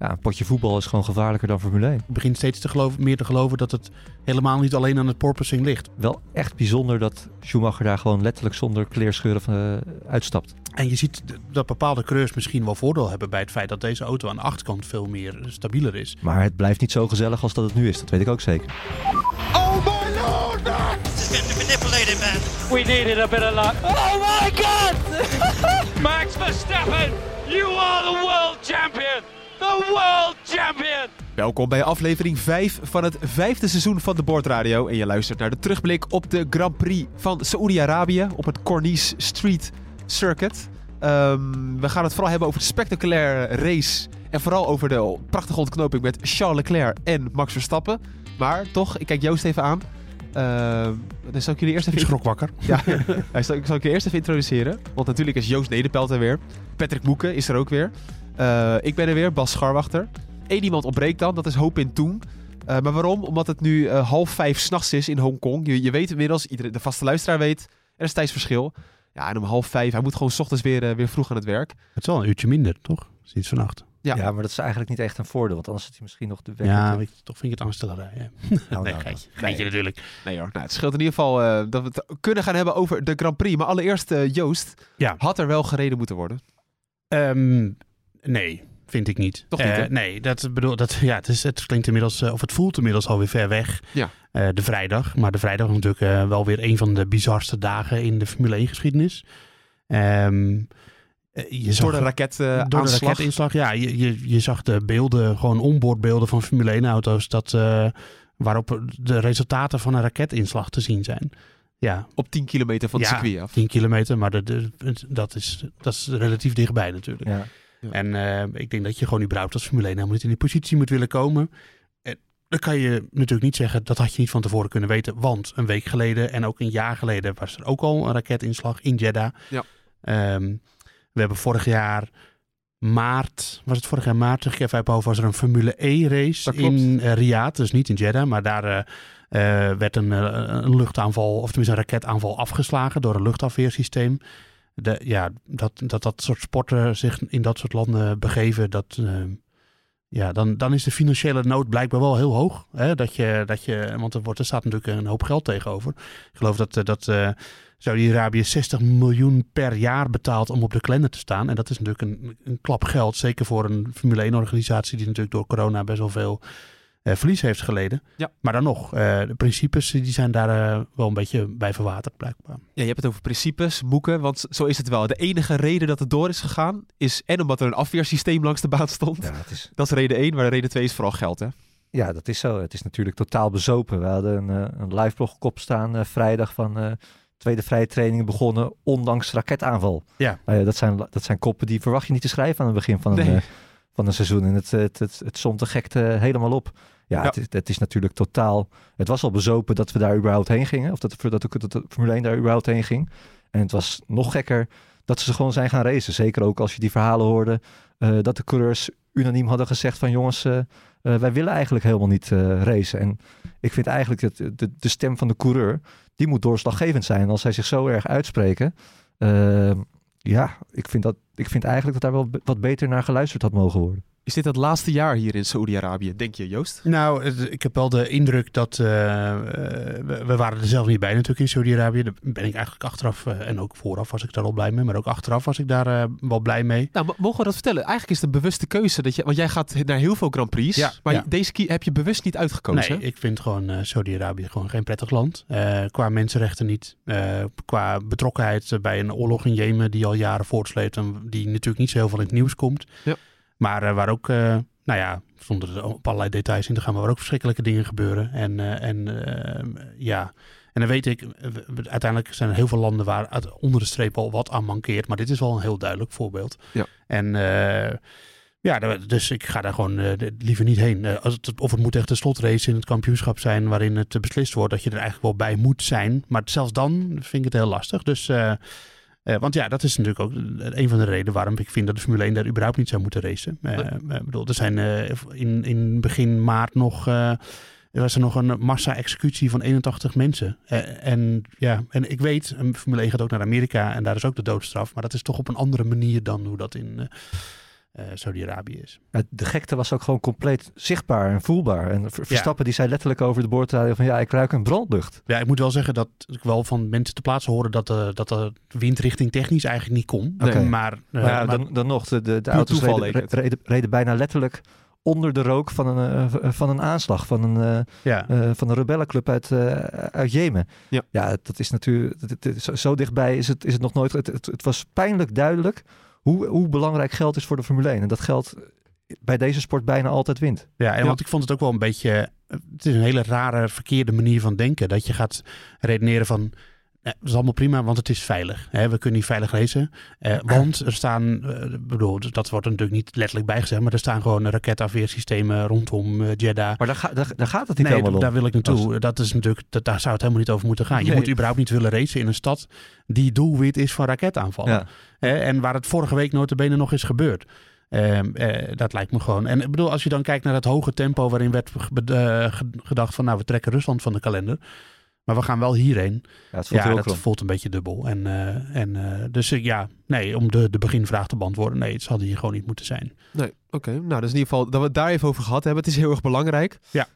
Ja, een potje voetbal is gewoon gevaarlijker dan Formule 1. Ik begin steeds te geloven, meer te geloven dat het helemaal niet alleen aan het porpoising ligt. Wel echt bijzonder dat Schumacher daar gewoon letterlijk zonder kleerscheuren van, uh, uitstapt. En je ziet dat bepaalde coureurs misschien wel voordeel hebben bij het feit dat deze auto aan de achterkant veel meer stabieler is. Maar het blijft niet zo gezellig als dat het nu is, dat weet ik ook zeker. Oh my lord! This is manipulated, man. We needed a bit of luck. Oh my god! Max Verstappen, you are the world champion! The world champion! Welkom bij aflevering 5 van het vijfde seizoen van de Bordradio. En je luistert naar de terugblik op de Grand Prix van Saoedi-Arabië op het Corniche Street Circuit. Um, we gaan het vooral hebben over de spectaculaire race. En vooral over de prachtige ontknoping met Charles Leclerc en Max Verstappen. Maar toch, ik kijk Joost even aan. Uh, dan zal ik jullie eerst even... Ik schrok wakker. Ja, ik zal, ik je eerst even introduceren. Want natuurlijk is Joost Nederpelt er weer. Patrick Moeken is er ook weer. Uh, ik ben er weer, Bas Scharwachter. Eén iemand ontbreekt dan, dat is Hoop in Toen. Uh, maar waarom? Omdat het nu uh, half vijf s'nachts is in Hongkong. Je, je weet inmiddels, iedereen, de vaste luisteraar weet, er is tijdsverschil. Ja, en om half vijf, hij moet gewoon s ochtends weer, weer vroeg aan het werk. Het is wel een uurtje minder, toch? Sinds vannacht. Ja. ja, maar dat is eigenlijk niet echt een voordeel, want anders zit hij misschien nog de weg. Ja, ik, toch vind ik het aanstellerij. Ja. Nou, nee, nou, geitje, geitje natuurlijk. Nee hoor, nou, het scheelt in ieder geval uh, dat we het kunnen gaan hebben over de Grand Prix. Maar allereerst, uh, Joost, ja. had er wel gereden moeten worden? Um, nee, vind ik niet. Toch niet, uh, nee, dat bedoel, dat, ja, het, is, het klinkt inmiddels, uh, of het voelt inmiddels alweer ver weg. Ja. Uh, de vrijdag. Maar de vrijdag is natuurlijk wel weer een van de bizarste dagen in de Formule 1 geschiedenis. Um, je zag, door de raket Door de raketinslag, ja. Je, je, je zag de beelden, gewoon onboardbeelden van Formule 1 auto's. Dat, waarop de resultaten van een raketinslag te zien zijn. Ja. Op 10 kilometer van het ja, circuit af. 10 kilometer, maar de, de, dat, is, dat is relatief dichtbij natuurlijk. Ja. Ja. En uh, ik denk dat je gewoon überhaupt als Formule 1 helemaal niet in die positie moet willen komen. En dan kan je natuurlijk niet zeggen, dat had je niet van tevoren kunnen weten. Want een week geleden en ook een jaar geleden was er ook al een raketinslag in Jeddah. Ja. Um, we hebben vorig jaar maart, was het vorig jaar maart, zeg ik even uit was er een Formule E race in uh, Riyadh. Dus niet in Jeddah, maar daar uh, uh, werd een, een luchtaanval, of tenminste een raketaanval afgeslagen door een luchtafweersysteem ja, dat, dat dat soort sporten zich in dat soort landen begeven, dat, uh, ja, dan, dan is de financiële nood blijkbaar wel heel hoog. Hè? Dat je, dat je, want er, wordt, er staat natuurlijk een hoop geld tegenover. Ik geloof dat, dat uh, Saudi-Arabië 60 miljoen per jaar betaalt om op de kalender te staan. En dat is natuurlijk een, een klap geld, zeker voor een Formule 1-organisatie die natuurlijk door corona best wel veel verlies heeft geleden. Ja. Maar dan nog, uh, de principes die zijn daar uh, wel een beetje bij verwaterd blijkbaar. Ja, je hebt het over principes, boeken, want zo is het wel. De enige reden dat het door is gegaan is en omdat er een afweersysteem langs de baan stond. Ja, het is... Dat is reden 1, maar reden 2 is vooral geld, hè? Ja, dat is zo. Het is natuurlijk totaal bezopen. We hadden een, een live blog kop staan vrijdag van tweede vrije trainingen begonnen, ondanks raketaanval. Ja. dat, zijn, dat zijn koppen die verwacht je niet te schrijven aan het begin van een, nee. van een seizoen. En het, het, het, het somt de gekte helemaal op. Ja, Ja. Het, is, het is natuurlijk totaal. Het was al bezopen dat we daar überhaupt heen gingen. Of dat, dat, dat, dat de Formule 1 daar überhaupt heen ging. En het was nog gekker dat ze gewoon zijn gaan racen. Zeker ook als je die verhalen hoorde. Uh, dat de coureurs unaniem hadden gezegd van jongens, uh, uh, wij willen eigenlijk helemaal niet racen. En ik vind eigenlijk dat de, de, stem van de coureur, die moet doorslaggevend zijn. Als zij zich zo erg uitspreken. ja, ik vind, dat, ik vind eigenlijk dat daar wel wat beter naar geluisterd had mogen worden. Is dit het laatste jaar hier in Saoedi-Arabië, denk je, Joost? Nou, ik heb wel de indruk dat... Uh, we, we, waren er zelf niet bij natuurlijk in Saudi-Arabië. Daar ben ik eigenlijk achteraf, uh, en ook vooraf was ik daar al blij mee. Maar ook achteraf was ik daar uh, wel blij mee. Nou, mogen we dat vertellen? Eigenlijk is het een bewuste keuze. Dat je, want jij gaat naar heel veel Grand Prix. Ja, maar ja. deze keer heb je bewust niet uitgekozen. Nee, ik vind gewoon Saudi-Arabië gewoon geen prettig land. Qua mensenrechten niet. Qua betrokkenheid bij een oorlog in Jemen die al jaren voortsleept. En die natuurlijk niet zo heel veel in het nieuws komt. Ja. Maar uh, waar ook, uh, nou ja, zonder op allerlei details in te gaan, maar waar ook verschrikkelijke dingen gebeuren. En, uh, en ja, en dan weet ik, uiteindelijk zijn er heel veel landen waar het onder de streep al wat aan mankeert. Maar dit is wel een heel duidelijk voorbeeld. Ja. En ja, dus ik ga daar gewoon liever niet heen. Als het, of het moet echt de slotrace in het kampioenschap zijn waarin het beslist wordt dat je er eigenlijk wel bij moet zijn. Maar zelfs dan vind ik het heel lastig. Dus... Uh, want ja, dat is natuurlijk ook een van de redenen waarom ik vind dat de Formule 1 daar überhaupt niet zou moeten racen. Uh, nee. bedoel, er zijn in, in begin maart nog, was er nog een massa-executie van 81 mensen. en ja, en ik weet, een Formule 1 gaat ook naar Amerika en daar is ook de doodstraf. Maar dat is toch op een andere manier dan hoe dat in uh, Saudi-Arabië is. De gekte was ook gewoon compleet zichtbaar en voelbaar. En Verstappen die zei letterlijk over de boordradio van ja, ik ruik een brandlucht. Ja, ik moet wel zeggen dat ik wel van mensen te plaatsen horen dat de, dat de windrichting technisch eigenlijk niet kon. Okay. Maar, uh, maar, ja, maar, dan, dan nog, de, de, de auto's reden, reden, reden, bijna letterlijk onder de rook van een, uh, van een aanslag, van een, uh, ja. uh, van een rebellenclub uit, uit Jemen. Ja. ja, dat is natuurlijk, zo, zo, dichtbij is het, is het nog nooit. Het, het, het was pijnlijk duidelijk hoe, hoe belangrijk geld is voor de Formule 1. En dat geld bij deze sport bijna altijd wint. Ja, en want ik vond het ook wel een beetje... Het is een hele rare, verkeerde manier van denken. Dat je gaat redeneren van... dat is allemaal prima, want het is veilig. Hè? We kunnen niet veilig racen. Eh, want er staan, uh, bedoel, dat wordt er natuurlijk niet letterlijk bijgezegd, maar er staan gewoon raketafweersystemen rondom Jeddah. Maar daar, ga, daar, daar, gaat het niet nee, helemaal om. daar wil ik naartoe. Als... Dat is natuurlijk, dat, daar zou het helemaal niet over moeten gaan. Je nee. moet überhaupt niet willen racen in een stad die doelwit is van raketaanvallen. Ja. En waar het vorige week notabene nog is gebeurd. Uh, dat lijkt me gewoon. En ik bedoel, als je dan kijkt naar het hoge tempo waarin werd uh, gedacht van, nou, we trekken Rusland van de kalender. Maar we gaan wel hierheen. Ja, het voelt, ja, dat voelt een beetje dubbel. En, en dus ja, nee, om de, de beginvraag te beantwoorden, nee, het zal hier gewoon niet moeten zijn. Nee, oké. Okay. Nou, dus in ieder geval dat we het daar even over gehad hebben. Het is heel erg belangrijk. Ja.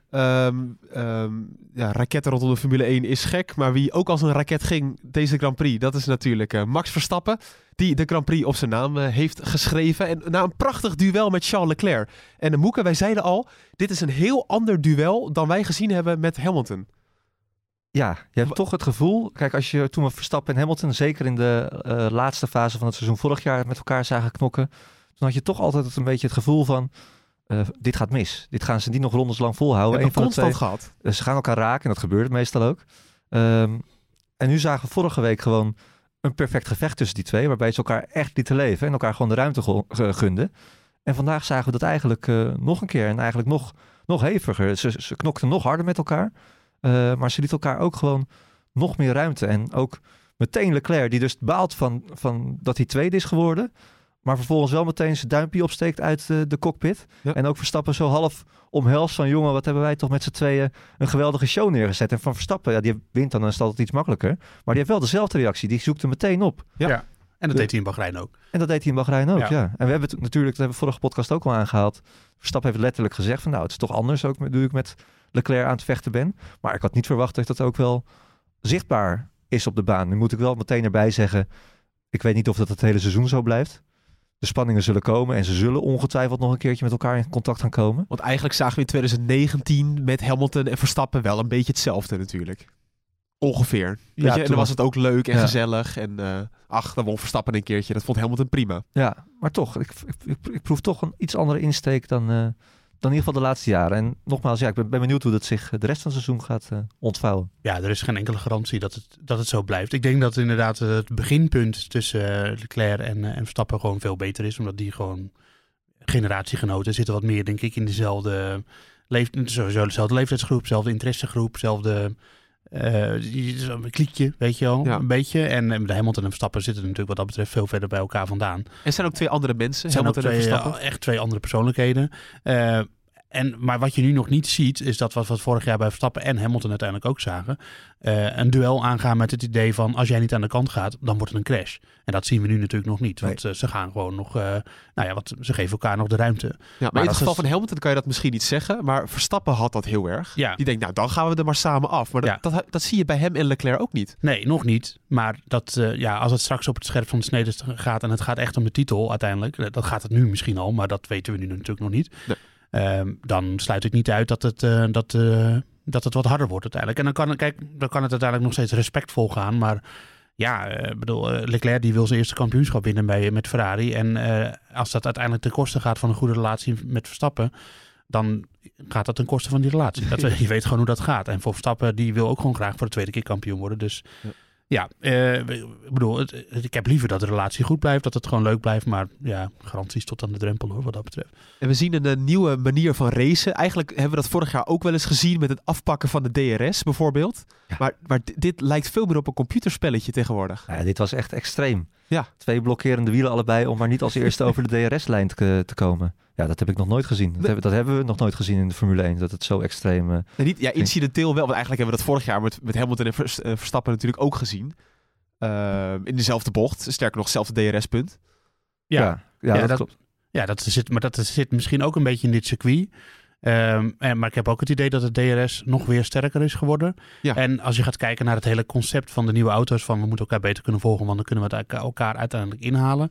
Um, um, ja, raketten rondom de Formule 1 is gek. Maar wie ook als een raket ging deze Grand Prix, dat is natuurlijk uh, Max Verstappen. Die de Grand Prix op zijn naam heeft geschreven. En na een prachtig duel met Charles Leclerc. En de Moeke, wij zeiden al, dit is een heel ander duel dan wij gezien hebben met Hamilton. Ja, je hebt toch het gevoel. Kijk, als je toen we Verstappen en Hamilton, zeker in de uh, laatste fase van het seizoen vorig jaar, met elkaar zagen knokken. Toen had je toch altijd een beetje het gevoel van. Uh, dit gaat mis. Dit gaan ze niet nog rondes lang volhouden. Ja, Eén van de twee. Gehad. Ze gaan elkaar raken en dat gebeurt meestal ook. Um, en nu zagen we vorige week gewoon een perfect gevecht tussen die twee. Waarbij ze elkaar echt lieten leven en elkaar gewoon de ruimte gunden. En vandaag zagen we dat eigenlijk uh, nog een keer. En eigenlijk nog, nog heviger. Ze, ze knokten nog harder met elkaar. Uh, maar ze lieten elkaar ook gewoon nog meer ruimte. En ook meteen Leclerc, die dus baalt van, van dat hij tweede is geworden. Maar vervolgens wel meteen zijn duimpje opsteekt uit de, de cockpit. Ja. En ook Verstappen zo half omhelst van... jongen, wat hebben wij toch met z'n tweeën een geweldige show neergezet. En van Verstappen, ja, die wint dan, dan is het altijd iets makkelijker. Maar die heeft wel dezelfde reactie. Die zoekt er meteen op. Ja. ja. En dat de, deed hij in Bahrein ook. En dat deed hij in Bahrein ook, ja. ja. En we hebben het natuurlijk, dat hebben we vorige podcast ook al aangehaald. Verstappen heeft letterlijk gezegd van... nou, het is toch anders ook nu ik met Leclerc aan het vechten ben. Maar ik had niet verwacht dat dat ook wel zichtbaar is op de baan. Nu moet ik wel meteen erbij zeggen... ik weet niet of dat het hele seizoen zo blijft de spanningen zullen komen. En ze zullen ongetwijfeld nog een keertje met elkaar in contact gaan komen. Want eigenlijk zagen we in 2019 met Hamilton en Verstappen wel een beetje hetzelfde natuurlijk. Ongeveer. Ja, Weet je? En dan was het ook leuk en ja. gezellig. En uh, ach, dan won Verstappen een keertje. Dat vond Hamilton prima. Ja, maar toch. Ik, ik, ik, ik proef toch een iets andere insteek dan, uh, dan in ieder geval de laatste jaren. En nogmaals, ja, ik ben, ben benieuwd hoe dat zich de rest van het seizoen gaat uh, ontvouwen. Ja, er is geen enkele garantie dat het, dat het zo blijft. Ik denk dat inderdaad het beginpunt tussen uh, Leclerc en, uh, en Verstappen gewoon veel beter is. Omdat die gewoon generatiegenoten zitten wat meer, denk ik, in dezelfde, leef, sowieso dezelfde leeftijdsgroep, dezelfde interessegroep, dezelfde... Een kliekje, weet je wel, ja. een beetje. En de Hamilton en Verstappen zitten natuurlijk wat dat betreft veel verder bij elkaar vandaan. En zijn ook twee andere mensen, zijn ook twee, ja, echt twee andere persoonlijkheden. En, maar wat je nu nog niet ziet, is dat wat we vorig jaar bij Verstappen en Hamilton uiteindelijk ook zagen. Uh, een duel aangaan met het idee van als jij niet aan de kant gaat, dan wordt het een crash. En dat zien we nu natuurlijk nog niet. Want nee. uh, ze gaan gewoon nog, uh, nou ja, wat, ze geven elkaar nog de ruimte. Ja, maar, maar in het geval is... van Hamilton kan je dat misschien niet zeggen. Maar Verstappen had dat heel erg. Ja. Die denkt, nou dan gaan we er maar samen af. Maar dat, ja. dat, dat, zie je bij hem en Leclerc ook niet. Nee, nog niet. Maar dat, ja, als het straks op het scherp van de snede gaat en het gaat echt om de titel uiteindelijk. Dat gaat het nu misschien al, maar dat weten we nu natuurlijk nog niet. Nee. Um, dan sluit ik niet uit dat het, uh, dat, uh, dat het wat harder wordt uiteindelijk. En dan kan, kijk, dan kan het uiteindelijk nog steeds respectvol gaan. Maar ja, uh, bedoel, Leclerc die wil zijn eerste kampioenschap winnen bij, met Ferrari. En als dat uiteindelijk ten koste gaat van een goede relatie met Verstappen, dan gaat dat ten koste van die relatie. Dat, je weet gewoon hoe dat gaat. En voor Verstappen, die wil ook gewoon graag voor de tweede keer kampioen worden. Dus ja. Ja, uh, ik bedoel, het, het, ik heb liever dat de relatie goed blijft, dat het gewoon leuk blijft. Maar ja, garanties tot aan de drempel hoor, wat dat betreft. En we zien een, een, nieuwe manier van racen. Eigenlijk hebben we dat vorig jaar ook wel eens gezien met het afpakken van de DRS bijvoorbeeld. Ja. Maar, maar dit lijkt veel meer op een computerspelletje tegenwoordig. Ja, dit was echt extreem. Ja. Twee blokkerende wielen allebei om maar niet als eerste over de DRS-lijn te, te, komen. Ja, dat heb ik nog nooit gezien. Dat, nee. hebben, dat, hebben, we nog nooit gezien in de Formule 1, dat het zo extreem... Uh, nee, niet, ja, incidenteel wel, want eigenlijk hebben we dat vorig jaar met, met Hamilton en Verstappen natuurlijk ook gezien. Uh, in dezelfde bocht, sterker nog, hetzelfde DRS-punt. Ja, ja, ja, ja, dat, dat klopt. Ja, dat zit, maar dat zit misschien ook een beetje in dit circuit. Ehm, en, maar ik heb ook het idee dat het DRS nog weer sterker is geworden. Ja. En als je gaat kijken naar het hele concept van de nieuwe auto's, van we moeten elkaar beter kunnen volgen, want dan kunnen we het elkaar uiteindelijk inhalen.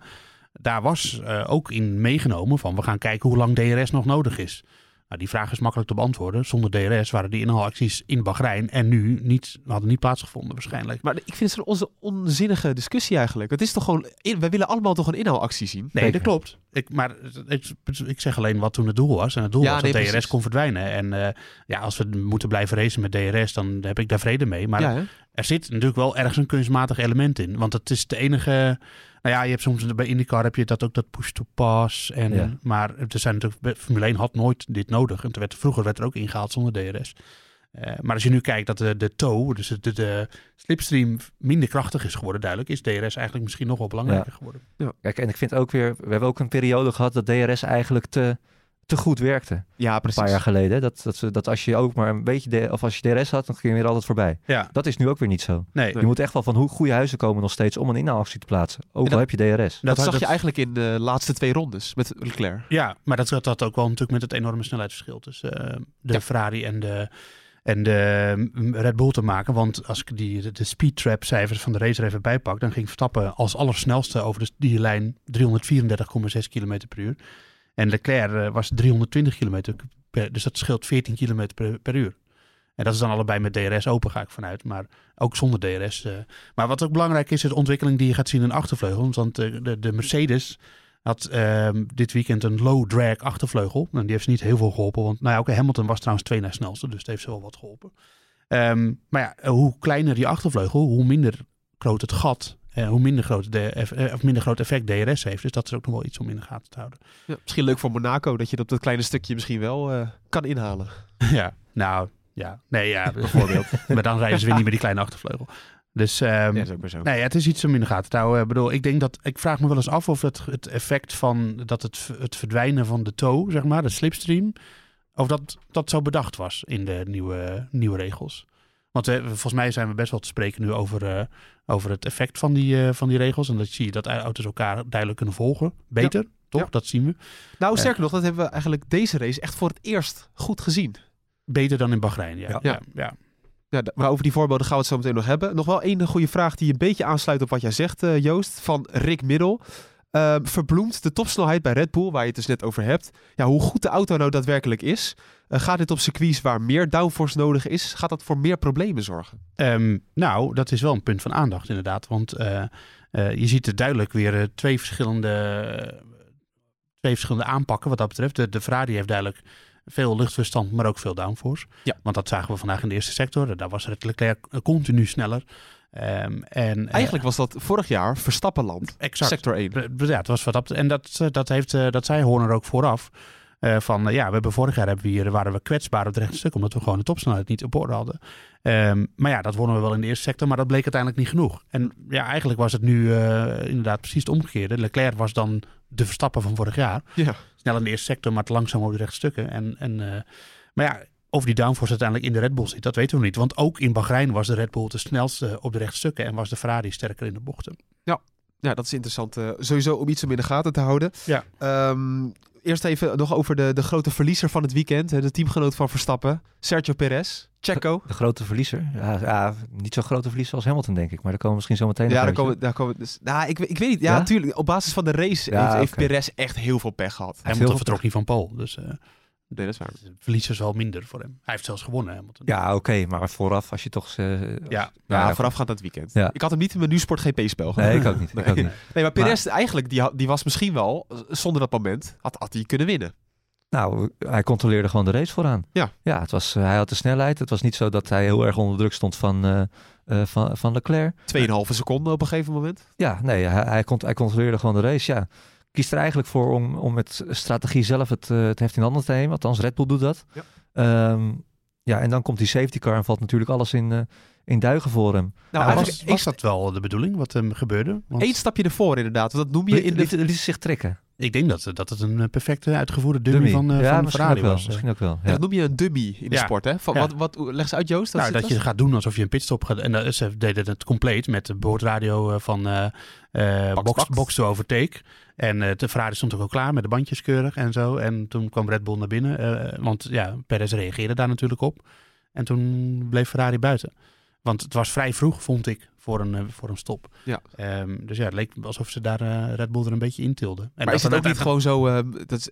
Daar was uh, ook in meegenomen van we gaan kijken hoe lang DRS nog nodig is. Nou, die vraag is makkelijk te beantwoorden. Zonder DRS waren die inhaalacties in Bahrein en nu niet, hadden niet plaatsgevonden waarschijnlijk. Maar ik vind het een onzinnige discussie eigenlijk. Het is toch gewoon, wij willen allemaal toch een inhaalactie zien? Nee, dat klopt. Ik, maar ik, ik, zeg alleen wat toen het doel was. En het doel was dat DRS kon verdwijnen. En uh, ja, als we moeten blijven racen met DRS, dan heb ik daar vrede mee. Maar ja, er zit natuurlijk wel ergens een kunstmatig element in. Want het is de enige nou ja, je hebt soms bij IndyCar heb je dat ook dat push-to-pass. En, Maar er zijn natuurlijk, Formule 1 had nooit dit nodig. En werd, vroeger werd er ook ingehaald zonder DRS. Uh, eh, maar als je nu kijkt dat de, de toe, dus de, de, slipstream minder krachtig is geworden, duidelijk, is DRS eigenlijk misschien nog wel belangrijker geworden. Ja. Kijk, en ik vind ook weer, we hebben ook een periode gehad dat DRS eigenlijk te te goed werkte. Ja, precies. Een paar jaar geleden. Dat, dat, dat als je ook maar een beetje, de, of als je DRS had, dan ging je weer altijd voorbij. Ja. Dat is nu ook weer niet zo. Nee. Je moet echt wel van hoe goede huizen komen nog steeds om een inhaalactie te plaatsen. Ook al heb je DRS. Dat, zag je eigenlijk in de laatste twee rondes met Leclerc. Ja, maar dat had ook wel natuurlijk met het enorme snelheidsverschil tussen uh, de Ferrari en de, en de mm, Red Bull te maken. Want als ik die, de, speed trap cijfers van de race er even bijpak, dan ging Verstappen als allersnelste over de, die lijn 334,6 km per uur. En Leclerc uh, was 320 km per dus dat scheelt 14 km per, uur. En dat is dan allebei met DRS open, ga ik vanuit. Maar ook zonder DRS. Uh. Maar wat ook belangrijk is, is de ontwikkeling die je gaat zien in achtervleugels. Want uh, de, de, Mercedes had ehm, dit weekend een low drag achtervleugel. En die heeft ze niet heel veel geholpen. Want nou ja, oké, Hamilton was trouwens twee na snelste. Dus het heeft ze wel wat geholpen. Um, maar ja, hoe kleiner die achtervleugel, hoe minder groot het gat uh, hoe minder groot, de, uh, of minder groot effect DRS heeft. Dus dat is ook nog wel iets om in de gaten te houden. Ja, misschien leuk voor Monaco dat je dat, dat kleine stukje misschien wel uh, kan inhalen. ja, nou ja. Nee, ja, bijvoorbeeld. maar dan rijden ze weer niet met die kleine achtervleugel. Dus um, ja, is ook zo. Nee, het is iets om in de gaten te houden. Ik bedoel, ik denk dat ik vraag me wel eens af of het, het effect van dat het, het verdwijnen van de toe, zeg maar, de slipstream, of dat dat zo bedacht was in de nieuwe, nieuwe regels. Want uh, volgens mij zijn we best wel te spreken nu over, uh, over het effect van die, uh, van die regels. En dat zie je dat auto's elkaar duidelijk kunnen volgen. Beter, ja. toch? Ja. Dat zien we. Nou, sterker nog, dat hebben we eigenlijk deze race echt voor het eerst goed gezien. Beter dan in Bahrein, ja. ja. ja. ja. maar over die voorbeelden gaan we het zo meteen nog hebben. Nog wel één goede vraag die een beetje aansluit op wat jij zegt, Joost. Van Rick Middel. Uh, verbloemt de topsnelheid bij Red Bull, waar je het dus net over hebt. Ja, hoe goed de auto nou daadwerkelijk is. Uh, gaat dit op circuits waar meer downforce nodig is? Gaat dat voor meer problemen zorgen? Um, nou, dat is wel een punt van aandacht inderdaad. Want uh, je ziet er duidelijk weer twee, verschillende, twee verschillende aanpakken wat dat betreft. De, de Ferrari heeft duidelijk veel luchtweerstand, maar ook veel downforce. Ja. Want dat zagen we vandaag in de eerste sector. Daar was het Leclerc continu sneller. Um, en, Eigenlijk was dat vorig jaar Verstappenland, exact. sector 1. Ja, het was wat en dat, dat, heeft, dat zei Horner ook vooraf. Uh, van ja, we hebben vorig jaar hebben we hier, waren we kwetsbaar op het rechte stuk, omdat we gewoon de topsnelheid niet op orde hadden. Um, maar ja, dat wonnen we wel in de eerste sector, maar dat bleek uiteindelijk niet genoeg. En ja, eigenlijk was het nu uh, inderdaad precies het omgekeerde. Leclerc was dan de Verstappen van vorig jaar. Ja. Snel in de eerste sector, maar te langzaam op de rechte stukken. En, en, maar ja, of die downforce uiteindelijk in de Red Bull zit, dat weten we niet. Want ook in Bahrein was de Red Bull de snelste op de rechtstukken en was de Ferrari sterker in de bochten. Ja, ja dat is interessant. Uh, sowieso om iets om in de gaten te houden. Ja. Um, eerst even nog over de, de grote verliezer van het weekend. De teamgenoot van Verstappen, Sergio Perez. Checo. De grote verliezer? Ja, ja, niet zo'n grote verliezer als Hamilton, denk ik. Maar daar komen we misschien zo meteen Ja, daar komen, daar komen dus, nou, ik, ik weet niet. Ja, natuurlijk. Op basis van de race ja, heeft, heeft okay. Perez echt heel veel pech gehad. Hamilton vertrok niet van Paul, dus... Uh... Nee, dat is waar. De verlies is wel minder voor hem. Hij heeft zelfs gewonnen. Hamilton. Ja, oké. Okay, maar vooraf, als je toch... Uh, ja, ja, ja, vooraf gaat dat weekend. Ja. Ik had hem niet in mijn nu-sport GP-spel. Nee, ik ook niet. nee. Ik ook niet. nee, maar Perez maar, eigenlijk, die, die was misschien wel, zonder dat moment, had, had hij kunnen winnen. Nou, hij controleerde gewoon de race vooraan. Ja. Ja, het was, uh, hij had de snelheid. Het was niet zo dat hij heel erg onder druk stond van, uh, uh, van, van Leclerc. Tweeënhalve seconden op een gegeven moment. Ja, nee, hij, hij controleerde gewoon de race, ja kiest er eigenlijk voor om, om met strategie zelf het, uh, het heft in handen te nemen. Althans, Red Bull doet dat. Ja, um, ja en dan komt die safety car en valt natuurlijk alles in, uh, in duigen voor hem. Nou, nou was, was dat wel de bedoeling, wat hem gebeurde? Want... Eén stapje ervoor inderdaad. Dat noem je in de... Liet, liet zich trekken. Ik denk dat, dat het een perfecte uitgevoerde dummy, Dummy. van, eh, ja, van misschien Ferrari ook wel. was. Misschien ook wel. Ja, dat noem je een dummy in de Ja. sport, hè? Van, Ja. wat, wat, leg eens uit, Joost. Wat nou, dat je gaat doen alsof je een pitstop gaat. En dat, ze deden het compleet met de boordradio eh, van eh eh, Box, box, box. to overtake. En eh de Ferrari stond ook al klaar met de bandjes keurig en zo. En toen kwam Red Bull naar binnen. eh, want ja, Perez reageerde daar natuurlijk op. En toen bleef Ferrari buiten. Want het was vrij vroeg, vond ik, voor een, eh, voor een stop. Ja. Ehm, dus ja, het leek alsof ze daar eh, Red Bull er een beetje in tilden. En maar is dat het ook niet gewoon zo, eh, dat is,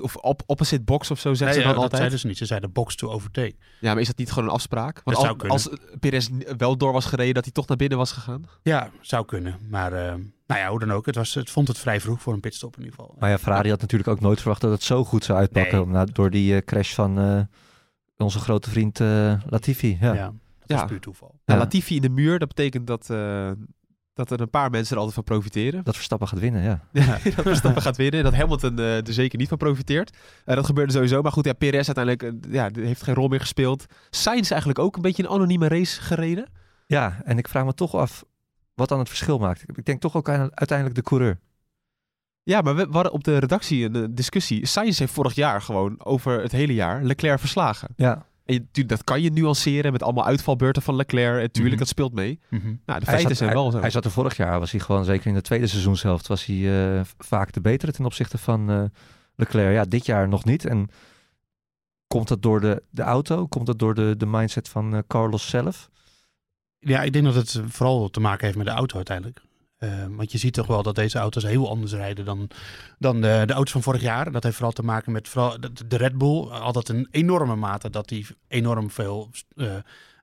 of op, opposite box of zo, zeggen Nee, ze ja, dan dat altijd? zeiden ze niet. Ze zeiden box to overtake. Ja, maar is dat niet gewoon een afspraak? Want Dat al- zou kunnen. als Perez wel door was gereden, dat hij toch naar binnen was gegaan? Ja, zou kunnen. Maar nou ja, hoe dan ook. Het, was, het vond het vrij vroeg voor een pitstop in ieder geval. Maar ja, Ferrari had natuurlijk ook nooit verwacht dat het zo goed zou uitpakken. Nee. Door die eh, crash van eh, onze grote vriend eh, Latifi. Ja. ja. Dat Ja. is puur toeval. Ja. Latifi in de muur, dat betekent dat, eh, dat er een paar mensen er altijd van profiteren. Dat Verstappen gaat winnen, ja. Ja. dat Verstappen gaat winnen. Dat Hamilton eh, er zeker niet van profiteert. Eh, dat gebeurde sowieso. Maar goed, ja, Perez uiteindelijk ja, die heeft geen rol meer gespeeld. Sainz eigenlijk ook een beetje een anonieme race gereden. Ja, en ik vraag me toch af wat dan het verschil maakt. Ik denk toch ook aan, uiteindelijk de coureur. Ja, maar we, we hadden op de redactie een discussie. Sainz heeft vorig jaar gewoon over het hele jaar Leclerc verslagen. Ja, En je, dat kan je nuanceren met allemaal uitvalbeurten van Leclerc. En tuurlijk, Mhm. dat speelt mee. Mhm. Nou, de hij feiten zat, zijn hij, wel zo. hij zat er vorig jaar, was hij gewoon zeker in de tweede seizoenshelft, was hij eh, vaak de betere ten opzichte van eh, Leclerc. Ja, dit jaar nog niet. En komt dat door de, de auto? Komt dat door de, de mindset van eh, Carlos zelf? Ja, ik denk dat het vooral te maken heeft met de auto uiteindelijk. Eh, want je ziet toch wel dat deze auto's heel anders rijden dan, dan de, de auto's van vorig jaar. Dat heeft vooral te maken met vooral de, de Red Bull. Altijd een enorme mate dat die enorm veel eh,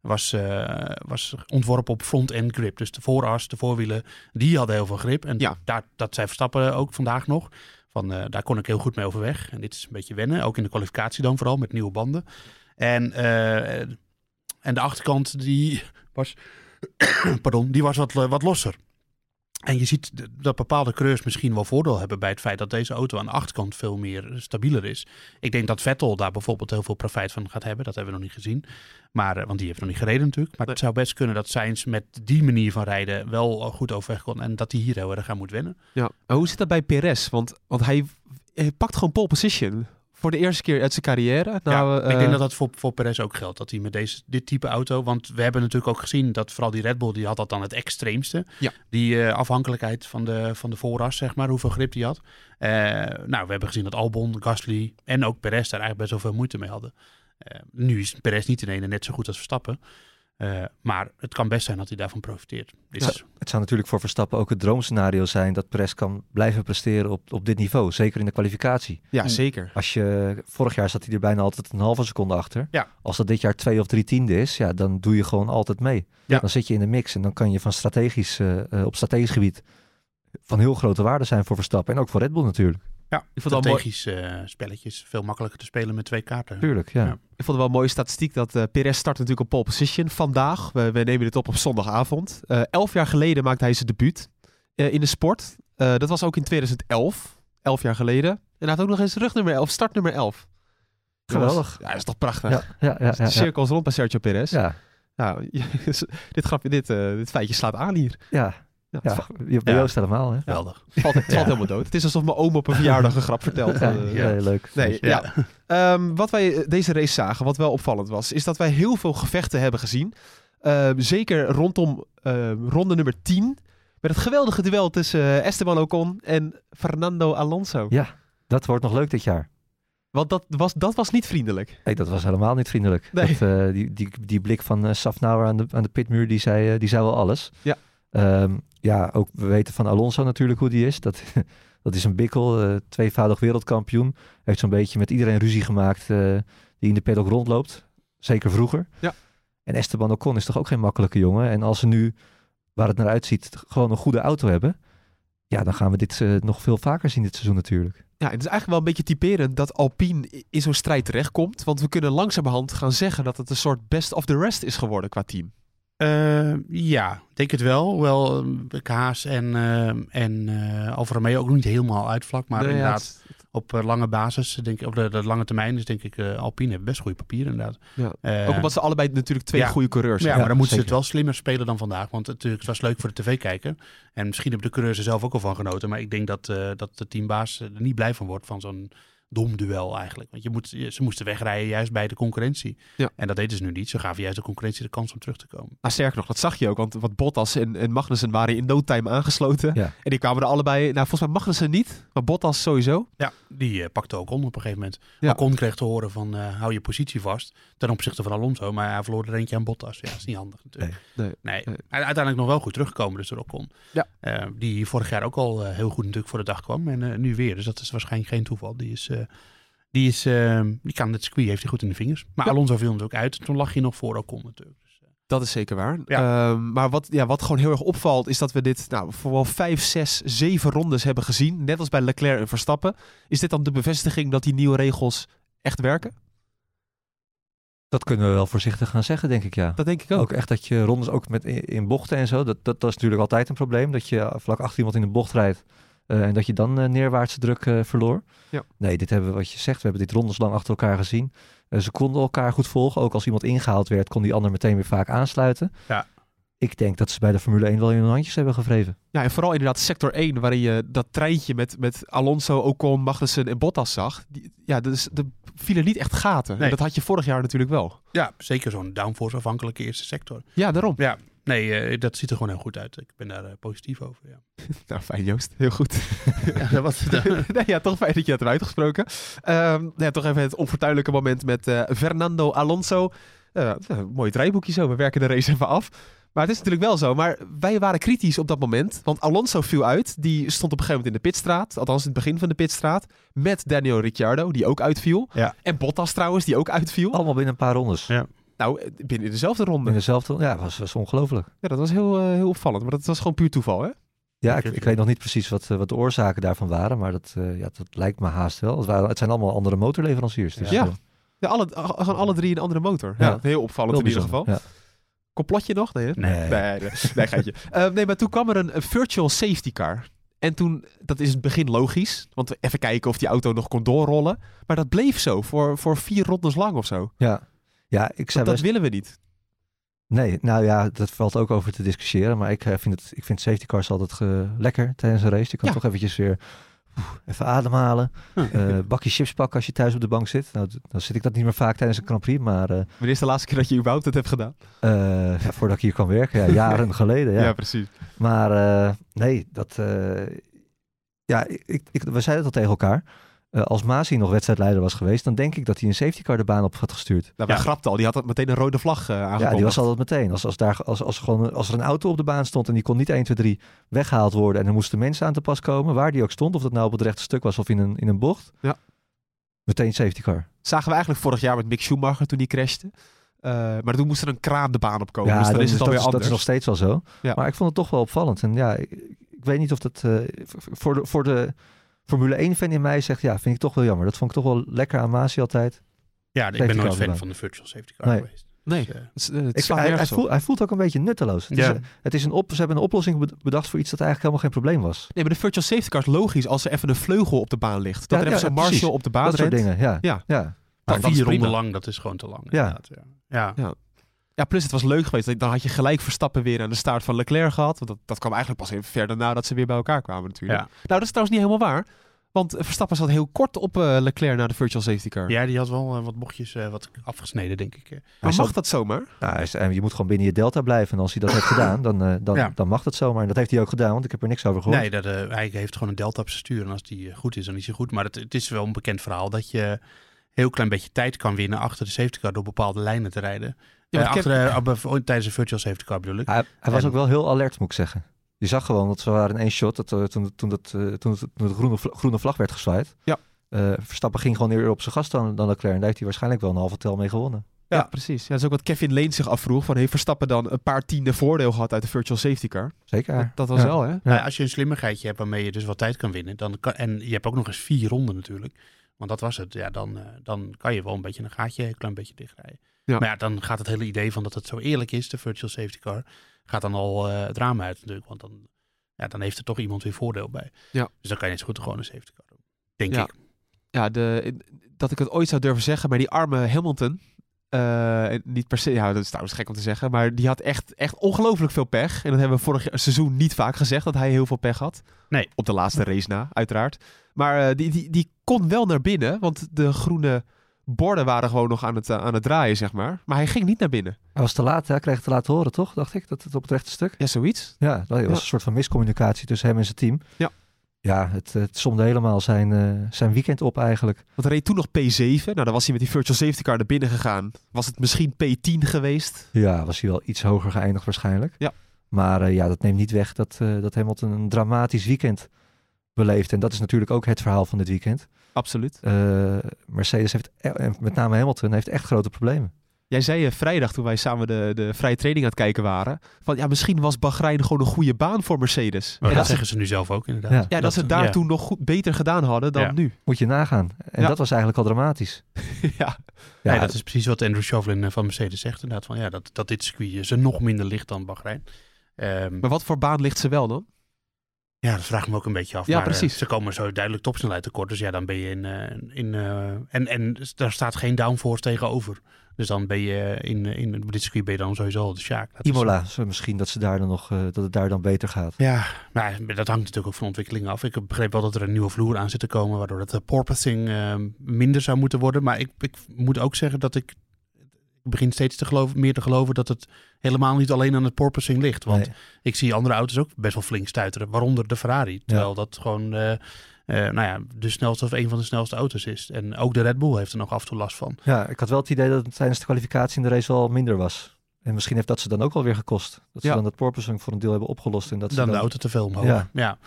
was, eh, was ontworpen op front-end grip. Dus de vooras, de voorwielen, die hadden heel veel grip. En Ja. daar, dat zei Verstappen ook vandaag nog. Van, daar kon ik heel goed mee overweg. En dit is een beetje wennen. Ook in de kwalificatie dan vooral met nieuwe banden. En, en de achterkant die was, pardon, die was wat, wat losser. En je ziet dat bepaalde coureurs misschien wel voordeel hebben bij het feit dat deze auto aan de achterkant veel meer stabieler is. Ik denk dat Vettel daar bijvoorbeeld heel veel profijt van gaat hebben. Dat hebben we nog niet gezien. Maar, eh, want die heeft nog niet gereden natuurlijk. Maar het zou best kunnen dat Sainz met die manier van rijden wel eh, goed overweg kon. En dat hij hier heel erg aan moet wennen. Ja. Maar hoe zit dat bij Perez? Want, want hij, hij pakt gewoon pole position. Voor de eerste keer uit zijn carrière. Nou, ja, eh, ik denk dat dat voor, voor Perez ook geldt. Dat hij met deze, dit type auto... Want we hebben natuurlijk ook gezien dat vooral die Red Bull... die had dat dan het extreemste. Ja. Die eh, afhankelijkheid van de, van de vooras, zeg maar. Hoeveel grip die had. Eh, nou, we hebben gezien dat Albon, Gasly en ook Perez... daar eigenlijk best wel veel moeite mee hadden. Eh, nu is Perez niet in ene net zo goed als Verstappen. Eh, maar het kan best zijn dat hij daarvan profiteert. Dus, Het zou natuurlijk voor Verstappen ook het droomscenario zijn dat Perez kan blijven presteren op, op dit niveau. Zeker in de kwalificatie. Ja, zeker. Als je, vorig jaar zat hij er bijna altijd een halve seconde achter. Ja. Als dat dit jaar twee of drie tiende is, ja, dan doe je gewoon altijd mee. Ja. Dan zit je in de mix en dan kan je van strategisch, eh, eh, op strategisch gebied van heel grote waarde zijn voor Verstappen. En ook voor Red Bull natuurlijk. Ja, Ik vond het wel mooi. strategisch eh, spelletjes. Veel makkelijker te spelen met twee kaarten. Tuurlijk, ja. Ja. Ik vond het wel een mooie statistiek dat eh Perez start natuurlijk op pole position vandaag. We, we nemen dit op op zondagavond. Eh, elf jaar geleden maakte hij zijn debuut eh, in de sport. Eh, dat was ook in 2011. Elf jaar geleden. En hij had ook nog eens rugnummer 11, startnummer 11. Geweldig. Ja, dat is toch prachtig. Ja, ja, ja, ja, De ja. cirkels rond bij Sergio Perez. Ja, Nou, dit, grapje, dit, eh, dit feitje slaat aan hier. ja, Ja, ja. het Bij. Joost helemaal, hè? Geweldig. het valt, het valt helemaal dood. Het is alsof mijn oom op een verjaardag een grap vertelt. Ja, Eh, ja, leuk. Nee, ja. Ehm, wat wij eh, deze race zagen, wat wel opvallend was, is dat wij heel veel gevechten hebben gezien. Ehm, zeker rondom ehm, ronde nummer 10. Met het geweldige duel tussen eh, Esteban Ocon en Fernando Alonso. Ja, dat wordt nog leuk dit jaar. Want dat was, dat was niet vriendelijk. Nee, dat was helemaal niet vriendelijk. Nee. Dat, eh, die, die, die blik van eh Safnauer aan de, aan de pitmuur, die zei, die zei wel alles. Ja. Ehm, ja, ook we weten van Alonso natuurlijk hoe die is. Dat, dat is een bikkel, eh, tweevoudig wereldkampioen. Heeft zo'n beetje met iedereen ruzie gemaakt eh, die in de paddock rondloopt. Zeker vroeger. Ja. En Esteban Ocon is toch ook geen makkelijke jongen. En als ze nu, waar het naar uitziet, gewoon een goede auto hebben... Ja, dan gaan we dit eh, nog veel vaker zien dit seizoen natuurlijk. Ja, het is eigenlijk wel een beetje typerend dat Alpine in zo'n strijd terechtkomt. Want we kunnen langzamerhand gaan zeggen dat het een soort best of the rest is geworden qua team. Eh, ja, ik denk het wel. Hoewel eh, Kaas en, eh, en eh Alfa Romeo ook niet helemaal uitvlak. Maar Nee, ja, inderdaad, op lange basis, denk ik, op de, de lange termijn, is denk ik uh, Alpine best goede papieren inderdaad. Ja. Uh, Ook omdat ze allebei natuurlijk twee ja. goede coureurs ja, zijn. maar dan moeten ze het wel slimmer spelen dan vandaag. Want natuurlijk, het was leuk voor de tv kijken. En misschien hebben de coureurs er zelf ook al van genoten. Maar ik denk dat, uh, dat de teambaas er niet blij van wordt van zo'n dom duel eigenlijk. Want je moet, ze moesten wegrijden juist bij de concurrentie. Ja. En dat deden ze nu niet. Ze gaven juist de concurrentie de kans om terug te komen. Nou, sterker nog, dat zag je ook. Want wat Bottas en, en Magnussen waren in no time aangesloten. Ja. En die kwamen er allebei... Nou, volgens mij Magnussen niet, maar Bottas sowieso. Ja, die uh, pakte ook on op een gegeven moment. Ja. Ocon kreeg te horen van uh, hou je positie vast ten opzichte van Alonso. Maar hij verloor er eentje aan Bottas. Ja, dat is niet handig natuurlijk. Nee. Nee. Nee. Uiteindelijk nog wel goed teruggekomen dus door Ocon. Ja. Uh, die vorig jaar ook al uh, heel goed natuurlijk voor de dag kwam. En uh, nu weer. Dus dat is waarschijnlijk geen toeval. Die is... Die, is, uh, die kan het circuit, heeft hij goed in de vingers. Maar ja. Alonso viel natuurlijk uit. Toen lag hij nog voor Ocon natuurlijk. Dus, uh. Dat is zeker waar. Ja. Uh, maar wat, ja, wat gewoon heel erg opvalt, is dat we dit nou, voor wel vijf, zes, zeven rondes hebben gezien. Net als bij Leclerc en Verstappen. Is dit dan de bevestiging dat die nieuwe regels echt werken? Dat kunnen we wel voorzichtig gaan zeggen, denk ik, ja. Dat denk ik ook. Ook echt dat je rondes ook met in, in bochten en zo, dat, dat, dat is natuurlijk altijd een probleem. Dat je vlak achter iemand in de bocht rijdt en dat je dan uh, neerwaartse druk uh, verloor. Ja. Nee, dit hebben we wat je zegt. We hebben dit rondes lang achter elkaar gezien. Uh, ze konden elkaar goed volgen. Ook als iemand ingehaald werd, kon die ander meteen weer vaak aansluiten. Ja. Ik denk dat ze bij de Formule 1 wel in hun handjes hebben gevreven. Ja, en vooral inderdaad sector 1, waarin je dat treintje met, met Alonso, Ocon, Magnussen en Bottas zag. Die, ja, dus er vielen niet echt gaten. Nee. En dat had je vorig jaar natuurlijk wel. Ja, zeker zo'n downforce afhankelijke eerste sector. Ja, daarom. Ja, nee, uh, dat ziet er gewoon heel goed uit. Ik ben daar uh, positief over, ja. nou, fijn Joost. Heel goed. ja, wat, nee, ja, toch fijn dat je het hebt uitgesproken. Um, ja, toch even het onfortuinlijke moment met uh, Fernando Alonso. mooi draaiboekje zo, we werken de race even af. Maar het is natuurlijk wel zo. Maar wij waren kritisch op dat moment. Want Alonso viel uit. Die stond op een gegeven moment in de pitstraat. Althans in het begin van de pitstraat. Met Daniel Ricciardo, die ook uitviel. Ja. En Bottas trouwens, die ook uitviel. Allemaal binnen een paar rondes. Ja. Nou, binnen dezelfde ronde. In dezelfde Ja, was, was ongelooflijk. Ja, dat was heel, uh, heel opvallend. Maar dat was gewoon puur toeval, hè? Ja, ik, ik weet nog niet precies wat, uh, wat de oorzaken daarvan waren. Maar dat, uh, ja, dat lijkt me haast wel. Het, waren, het zijn allemaal andere motorleveranciers. Dus, ja. Ja, alle, gaan alle drie een andere motor. Ja, ja heel opvallend heel in ieder geval. Ja. Complotje nog? Nee, nee. Nee, nee, nee geitje. uh, nee, maar toen kwam er een, een, virtual safety car. En toen, dat is het begin logisch. Want we even kijken of die auto nog kon doorrollen. Maar dat bleef zo voor, voor vier rondes lang of zo. Ja, ja ik zei dat best... willen we niet. Nee, nou ja, dat valt ook over te discussiëren. Maar ik uh, vind, het, ik vind safety cars altijd uh, lekker tijdens een race. Je kan Ja. toch eventjes weer oef, even ademhalen. Uh, bakje chips pakken als je thuis op de bank zit. Nou, dan zit ik dat niet meer vaak tijdens een Grand Prix. Maar eh, Wanneer is de laatste keer dat je überhaupt het hebt gedaan? eh, ja, voordat ik hier kwam werken, ja, jaren geleden. Ja. precies. Maar eh, nee, dat. eh, ja, ik, ik- we zeiden het al tegen elkaar. Eh, als Masi nog wedstrijdleider was geweest, dan denk ik dat hij een safety car de baan op had gestuurd. Nou, wij Ja. grapten al. Die had dat meteen een rode vlag uh, aangekondigd. Ja, die was altijd meteen. Als, als, daar, als, als, gewoon, als er een auto op de baan stond en die kon niet 1, 2, 3 weggehaald worden en er moesten mensen aan te pas komen, waar die ook stond, of dat nou op het rechte stuk was of in een, in een bocht, Ja. meteen safety car. Zagen we eigenlijk vorig jaar met Mick Schumacher toen die crashte. Uh, maar toen moest er een kraan de baan op komen. ja, dus dan dat is het dat, alweer is, dat anders. is nog steeds wel zo. Ja. Maar ik vond het toch wel opvallend. En ja, ik, ik weet niet of dat eh, voor, de, voor de Formule 1-fan in mij zegt, ja, vind ik toch wel jammer. Dat vond ik toch wel lekker aan Masi altijd. Ja, ik Safety ben nooit fan van de virtual safety car Nee. geweest. Nee, Dus, eh, het, Ik, hij, hij, voelt, hij voelt ook een beetje nutteloos. Het, Ja. is, het is een op, ze hebben een oplossing bed- bedacht voor iets dat eigenlijk helemaal geen probleem was. Nee, maar de virtual safety car is logisch als er even een vleugel op de baan ligt. Dat Ja, er even ja, zo'n. Marshall op de baan dat soort rent. dingen, ja. Ja. ja. Nou, maar dat is vier ronden lang, dat is gewoon te lang. Ja. Ja. Ja. Ja, plus het was leuk geweest. Dan had je gelijk Verstappen weer aan de staart van Leclerc gehad. Want dat, dat kwam eigenlijk pas even verder nadat ze weer bij elkaar kwamen natuurlijk. Ja. Nou, dat is trouwens niet helemaal waar. Want Verstappen zat heel kort op eh, Leclerc naar de virtual safety car. ja, die had wel eh, wat bochtjes eh, wat afgesneden, denk ik. maar Hij mag zat- dat zomaar? Nou, hij is- en je moet gewoon binnen je delta blijven. En als hij dat heeft gedaan, dan, eh, dan, Ja. dan mag dat zomaar. En dat heeft hij ook gedaan, want ik heb er niks over gehoord. Nee, dat, eh, hij heeft gewoon een delta op zijn stuur. En als die goed is, dan is hij goed. Maar het, het is wel een bekend verhaal dat je heel klein beetje tijd kan winnen achter de safety car door bepaalde lijnen te rijden. Ja, Eh, achter, op- tijdens een virtual safety car bedoel ik. Hij, hij was En- ook wel heel alert, moet ik zeggen. Je zag gewoon dat ze waren in één shot dat, eh, toen, toen, dat, eh, toen, het- toen de groene, vla- groene vlag werd gezwaaid. Ja. Eh, Verstappen ging gewoon eerder op zijn gast dan, dan Leclerc. En daar heeft hij waarschijnlijk wel een halve tel mee gewonnen. Ja, Ja. precies. Ja, dat is ook wat Kevin Lane zich afvroeg. Van, heeft Verstappen dan een paar tienden voordeel gehad uit de virtual safety car? Zeker. Dat, dat was Ja. wel, hè? Ja. Nou, als je een slimmigheidje hebt waarmee je dus wat tijd kan winnen. Dan kan, en je hebt ook nog eens vier ronden natuurlijk. Want dat was het. Ja, dan, eh, dan kan je wel een beetje een gaatje een klein beetje dichtrijden. Ja. Maar ja, dan gaat het hele idee van dat het zo eerlijk is, de virtual safety car, gaat dan al eh, het raam uit natuurlijk. Want dan, ja, dan heeft er toch iemand weer voordeel bij. Ja. Dus dan kan je net zo goed gewoon een safety car doen. Denk Ja. ik. ja, de, dat ik het ooit zou durven zeggen, maar die arme Hamilton. Eh, niet per se, ja, dat is trouwens gek om te zeggen, maar die had echt, echt ongelooflijk veel pech. En dat hebben we vorig seizoen niet vaak gezegd, dat hij heel veel pech had. Nee. Op de laatste race na, uiteraard. Maar eh, die, die, die kon wel naar binnen, want de groene borden waren gewoon nog aan het, eh, aan het draaien, zeg maar. Maar hij ging niet naar binnen. Hij was te laat, hij kreeg het te laat horen, toch? Dacht ik, dat het op het rechte stuk. Ja, zoiets. Ja, dat was Ja. een soort van miscommunicatie tussen hem en zijn team. Ja. Ja, het, het somde helemaal zijn, eh, zijn weekend op eigenlijk. Want reed toen nog P7. Nou, dan was hij met die virtual safety car naar binnen gegaan. Was het misschien P10 geweest? Ja, was hij wel iets hoger geëindigd waarschijnlijk. Ja. Maar eh, ja, dat neemt niet weg dat, eh dat Hamilton een dramatisch weekend beleeft. En dat is natuurlijk ook het verhaal van dit weekend. Absoluut. Mercedes heeft, en met name Hamilton, heeft echt grote problemen. Jij zei eh, vrijdag toen wij samen de, de vrije training aan het kijken waren. Van ja, misschien was Bahrein gewoon een goede baan voor Mercedes. Maar en dat dat, ze, zeggen ze nu zelf ook inderdaad. Ja. ja, dat, ze het daar ja. toen nog goed, beter gedaan hadden dan Ja. nu. Moet je nagaan. En Ja. dat was eigenlijk al dramatisch. ja. Ja, dat is precies wat Andrew Chauvelin eh, van Mercedes zegt. Inderdaad, van, ja, dat, dat dit circuit ze nog minder ligt dan Bahrein. Ehm, Maar wat voor baan ligt ze wel dan? Ja, dat vraag ik me ook een beetje af. Ja, maar, eh, precies. ze komen zo duidelijk topsnelheid tekort. Dus ja, dan ben je in... eh, in eh, en, en daar staat geen downforce tegenover. Dus dan ben je in, in dit circuit ben je dan sowieso al de Sjaak. Is- Imola, misschien dat, ze daar dan nog, dat het daar dan beter gaat. Ja, maar dat hangt natuurlijk ook van ontwikkeling af. Ik begreep wel dat er een nieuwe vloer aan zit te komen, waardoor het porpoising minder zou moeten worden. Maar ik, ik moet ook zeggen dat ik begin steeds te geloven, meer te geloven dat het helemaal niet alleen aan het porpoising ligt. Want Nee. ik zie andere auto's ook best wel flink stuiteren, waaronder de Ferrari. Terwijl dat gewoon eh, eh, nou ja, de snelste of een van de snelste auto's is. En ook de Red Bull heeft er nog af en toe last van. Ja, ik had wel het idee dat het tijdens de kwalificatie in de race wel minder was. En misschien heeft dat ze dan ook alweer gekost. Dat ze Ja. dan het porpoising voor een deel hebben opgelost. En dat ze Dan dan, de auto te veel omhoog. Ja. Ja.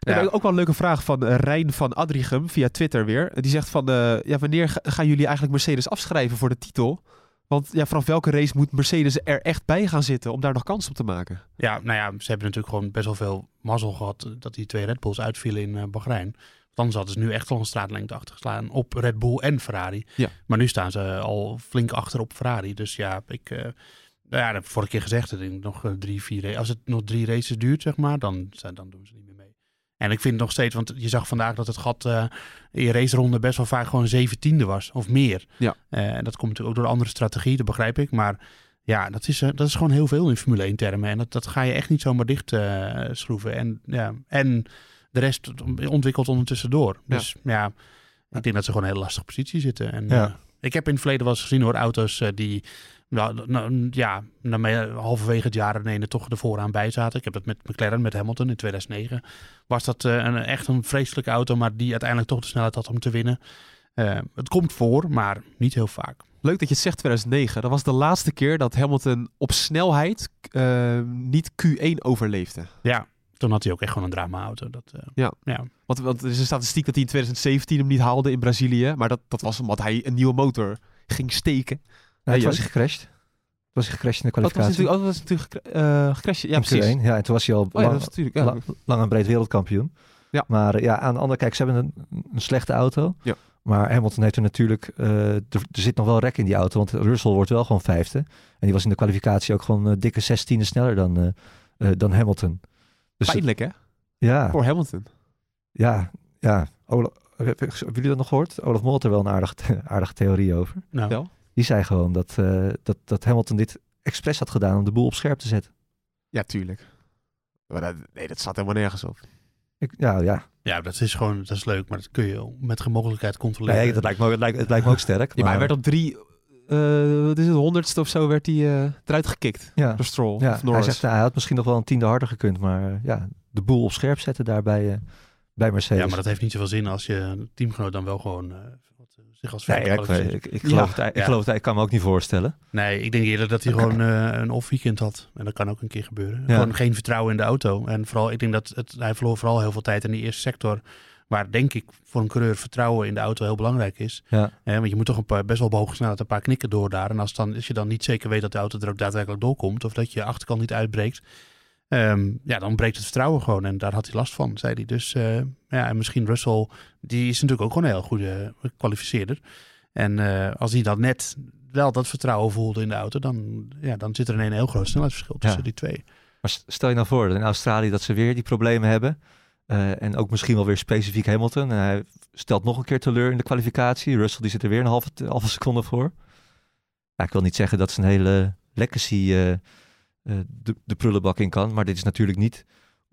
En Ja. ook wel een leuke vraag van eh, Rijn van Adrichem via Twitter weer. Die zegt van, eh, ja, wanneer ga- gaan jullie eigenlijk Mercedes afschrijven voor de titel? Want ja, vanaf welke race moet Mercedes er echt bij gaan zitten om daar nog kans op te maken? Ja, nou ja, ze hebben natuurlijk gewoon best wel veel mazzel gehad eh, dat die twee Red Bulls uitvielen in eh Bahrein. Want anders hadden ze nu echt wel een straatlengte achter geslaan op Red Bull en Ferrari. Ja. Maar nu staan ze al flink achter op Ferrari. Dus ja, ik, eh, nou ja, dat heb ik vorige keer gezegd. Ik denk nog drie, vier Als het nog drie races duurt, zeg maar, dan, dan doen ze niet meer mee. En ik vind nog steeds, want je zag vandaag dat het gat eh, in raceronde best wel vaak gewoon zeventiende was of meer. Ja. Eh, en dat komt natuurlijk ook door de andere strategie, dat begrijp ik. Maar ja, dat is, eh, dat is gewoon heel veel in Formule 1 termen. En dat, dat ga je echt niet zomaar dicht schroeven. En, ja, en de rest ontwikkelt ondertussen door. Dus ja, ik denk dat ze gewoon in een hele lastige positie zitten. En, Ja. ik heb in het verleden wel eens gezien hoor, auto's die nou, nou, ja, halverwege het jaar er toch er vooraan bij zaten. Ik heb dat met McLaren, met Hamilton in 2009. Was dat eh, een, echt een vreselijke auto, maar die uiteindelijk toch de snelheid had om te winnen. Eh, het komt voor, maar niet heel vaak. Leuk dat je het zegt 2009. Dat was de laatste keer dat Hamilton op snelheid eh, niet Q1 overleefde. Ja, toen had hij ook echt gewoon een drama-auto. Dat, Ja. ja. Want, want er is een statistiek dat hij in 2017 hem niet haalde in Brazilië. Maar dat, dat was omdat hij een nieuwe motor ging steken. Toen Ja, was hij gecrashed. Toen was hij gecrashed in de Dat was kwalificatie. natuurlijk, oh, dat was natuurlijk gekra- eh, gecrashed. Ja, In precies. Q1. Ja, en toen was hij al Oh ja, lang, dat is natuurlijk. Ja. lang, lang en breed wereldkampioen. Ja. Maar eh, ja, aan de andere kijk, ze hebben een, een slechte auto. Ja. Maar Hamilton heeft er natuurlijk... eh, er, er zit nog wel rek in die auto, want Russell wordt wel gewoon vijfde. En die was in de kwalificatie ook gewoon dikke zestiende sneller dan, dan Hamilton. Dus het- Pijnlijk, hè? ja, Voor Hamilton. ja, ja. Olaf, hebben jullie dat nog gehoord? Olaf Mol had er wel een aardige, aardige theorie over. Nou, Wel. Die zei gewoon dat, eh, dat, dat Hamilton dit expres had gedaan om de boel op scherp te zetten. Ja, tuurlijk. Maar dat, nee, dat staat helemaal nergens op. Ik, ja, ja. ja, dat is gewoon dat is leuk, maar dat kun je met geen mogelijkheid controleren. Nee, dat lijkt me, het, lijkt, het lijkt me ook sterk. Ja, maar hij werd op drie, eh, wat is het, honderdste of zo, werd hij eh, eruit gekikt ja, door Stroll ja, of hij zegt, nou, hij had misschien nog wel een tiende harder gekund, maar ja, de boel op scherp zetten daarbij bij Mercedes. Ja, maar dat heeft niet zoveel zin als je teamgenoot dan wel gewoon zich als Nee, ja, ik, ik, Ja. geloof het, ik Ja. geloof het, ik kan me ook niet voorstellen. Nee, ik denk eerder dat hij gewoon eh, een off-weekend had. En dat kan ook een keer gebeuren. Ja. Gewoon geen vertrouwen in de auto. En vooral, ik denk dat het, hij verloor vooral heel veel tijd in die eerste sector. Waar denk ik voor een coureur vertrouwen in de auto heel belangrijk is. Ja. Eh, want je moet toch een paar, best wel op hoge snelheid een paar knikken door daar. En als, dan, als je dan niet zeker weet dat de auto er ook daadwerkelijk doorkomt. Of dat je achterkant niet uitbreekt. Ehm, ja, dan breekt het vertrouwen gewoon. En daar had hij last van, zei hij. Dus eh, ja, en misschien Russell, die is natuurlijk ook gewoon een heel goede kwalificeerder. En eh, als hij dan net wel dat vertrouwen voelde in de auto, dan, ja, dan zit er ineens een heel groot snelheidsverschil tussen Ja. die twee. Maar stel je nou voor dat in Australië dat ze weer die problemen hebben. Uh, en ook misschien wel weer specifiek Hamilton. Hij stelt nog een keer teleur in de kwalificatie. Russell die zit er weer een halve, halve seconde voor. Ja, ik wil niet zeggen dat zijn hele legacy de, de prullenbak in kan. Maar dit is natuurlijk niet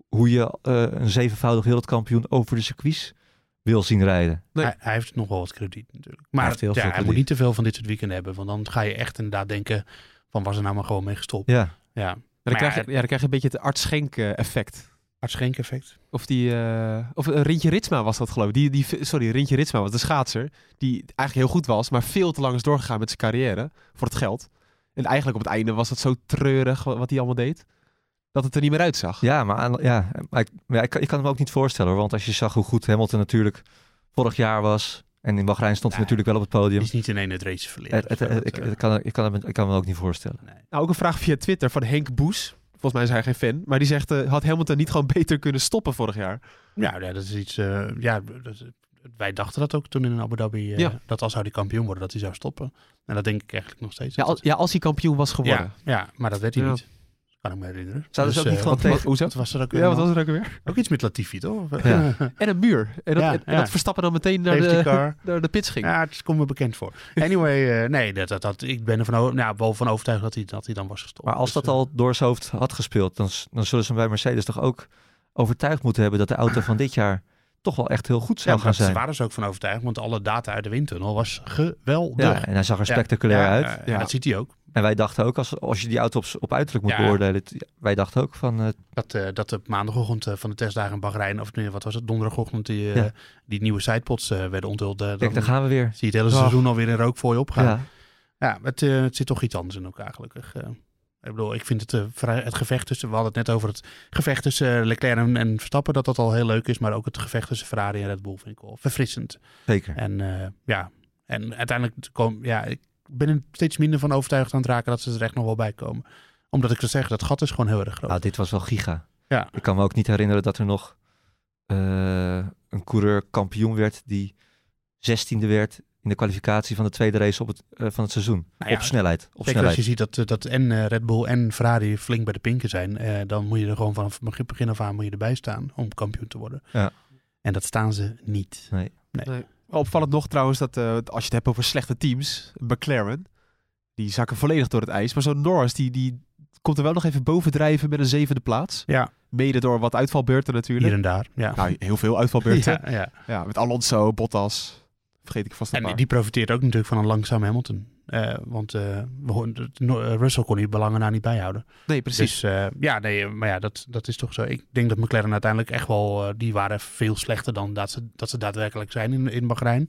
hoe je een zevenvoudig wereldkampioen over de circuits wil zien rijden. Nee. Hij, hij, heeft nog wel wat krediet natuurlijk. Maar hij, ja, hij moet niet te veel van dit soort weekenden hebben. Want dan ga je echt inderdaad denken van was er nou maar gewoon mee gestopt. Ja. ja. dan, krijg je, ja, dan krijg je een beetje het artschenk effect. Artschenk effect. Of die, uh, of Rintje Ritsma was dat geloof ik. Die, die, sorry, Rintje Ritsma was de schaatser. Die eigenlijk heel goed was, maar veel te lang is doorgegaan met zijn carrière. Voor het geld. En eigenlijk op het einde was het zo treurig wat hij allemaal deed. Dat het er niet meer uitzag. Ja, maar, ja, maar ik, ik, kan, ik kan hem ook niet voorstellen. Hoor, want als je zag hoe goed Hamilton natuurlijk vorig jaar was. En in Bahrein stond hij natuurlijk wel op het podium. is niet in één het race verleden. Het, het, ik, ik, kan, ik, kan, ik kan me ook niet voorstellen. Nee. Nou, ook een vraag via Twitter van Henk Boes. Volgens mij is hij geen fan. Maar die zegt, uh, had Hamilton niet gewoon beter kunnen stoppen vorig jaar? Ja, ja dat is iets... Uh, ja, dat, wij dachten dat ook toen in Abu Dhabi. Uh, ja. Dat als hij die kampioen worden, dat hij zou stoppen. En dat denk ik eigenlijk nog steeds. Ja, als, ja, als hij kampioen was geworden. Ja, ja maar dat werd hij niet. Kan ik me herinneren. Zou dus, ook niet gewoon tegen... Hoe wat was er ook weer? Ja, wat was er ook weer? Ook iets met Latifi, toch? Ja. en een muur. En dat, en, dat Verstappen dan meteen naar de, car. naar de pits ging. Ja, het komt me bekend voor. Anyway, uh, nee, dat, dat, dat, ik ben er van, nou, wel van overtuigd dat hij, dat hij dan was gestopt. Maar als dus, dat al door zijn hoofd had gespeeld, dan, dan zullen ze bij Mercedes toch ook overtuigd moeten hebben dat de auto van dit jaar toch wel echt heel goed zou ja, gaan zijn. Daar waren ze ook van overtuigd, want alle data uit de windtunnel was geweldig. Ja, en hij zag er spectaculair ja, uit. Ja, dat ziet hij ook. En wij dachten ook, als, als je die auto op, op uiterlijk moet beoordelen, wij dachten ook van... Uh, dat, uh, dat op maandagochtend uh, van de testdagen in Bahrein, of nee, wat was het, donderdagochtend, die, die nieuwe sidepods werden onthuld. Kijk, dan, gaan we weer. Zie je het hele seizoen alweer in rook voor je opgaan. Ja, ja het, het zit toch iets anders in elkaar gelukkig. Ik bedoel, ik vind het, het gevecht tussen, we hadden het net over het gevecht tussen Leclerc en, en, Verstappen, dat dat al heel leuk is. Maar ook het gevecht tussen Ferrari en Red Bull vind ik wel verfrissend. Zeker. En ja, en uiteindelijk kom, ja, ik ben er steeds minder van overtuigd aan het raken dat ze er echt nog wel bij komen. Omdat ik zou zeggen, dat gat is gewoon heel erg groot. Nou, dit was wel giga. Ja. Ik kan me ook niet herinneren dat er nog uh, een coureur kampioen werd die zestiende werd in de kwalificatie van de tweede race op het, uh, van het seizoen. Nou ja, op snelheid. Op snelheid. als je ziet dat, dat en uh, Red Bull en Ferrari flink bij de pinken zijn, dan moet je er gewoon vanaf het begin af aan moet je erbij staan om kampioen te worden. Ja. En dat staan ze niet. Nee. nee. nee. Opvallend nog trouwens dat uh, als je het hebt over slechte teams, McLaren, die zakken volledig door het ijs. Maar zo'n Norris, die, die komt er wel nog even bovendrijven met een zevende plaats. Ja. Mede door wat uitvalbeurten natuurlijk. Hier en daar, ja. Nou, heel veel uitvalbeurten. ja, ja. ja, met Alonso, Bottas, vergeet ik vast een en paar. die profiteert ook natuurlijk van een langzaam Hamilton. Uh, want uh, Russell kon die belangen nou niet bijhouden. Nee, precies. Dus uh, ja, nee, maar ja, dat, dat is toch zo. Ik denk dat McLaren uiteindelijk echt wel, die waren veel slechter dan dat ze, dat ze daadwerkelijk zijn in, in Bahrein.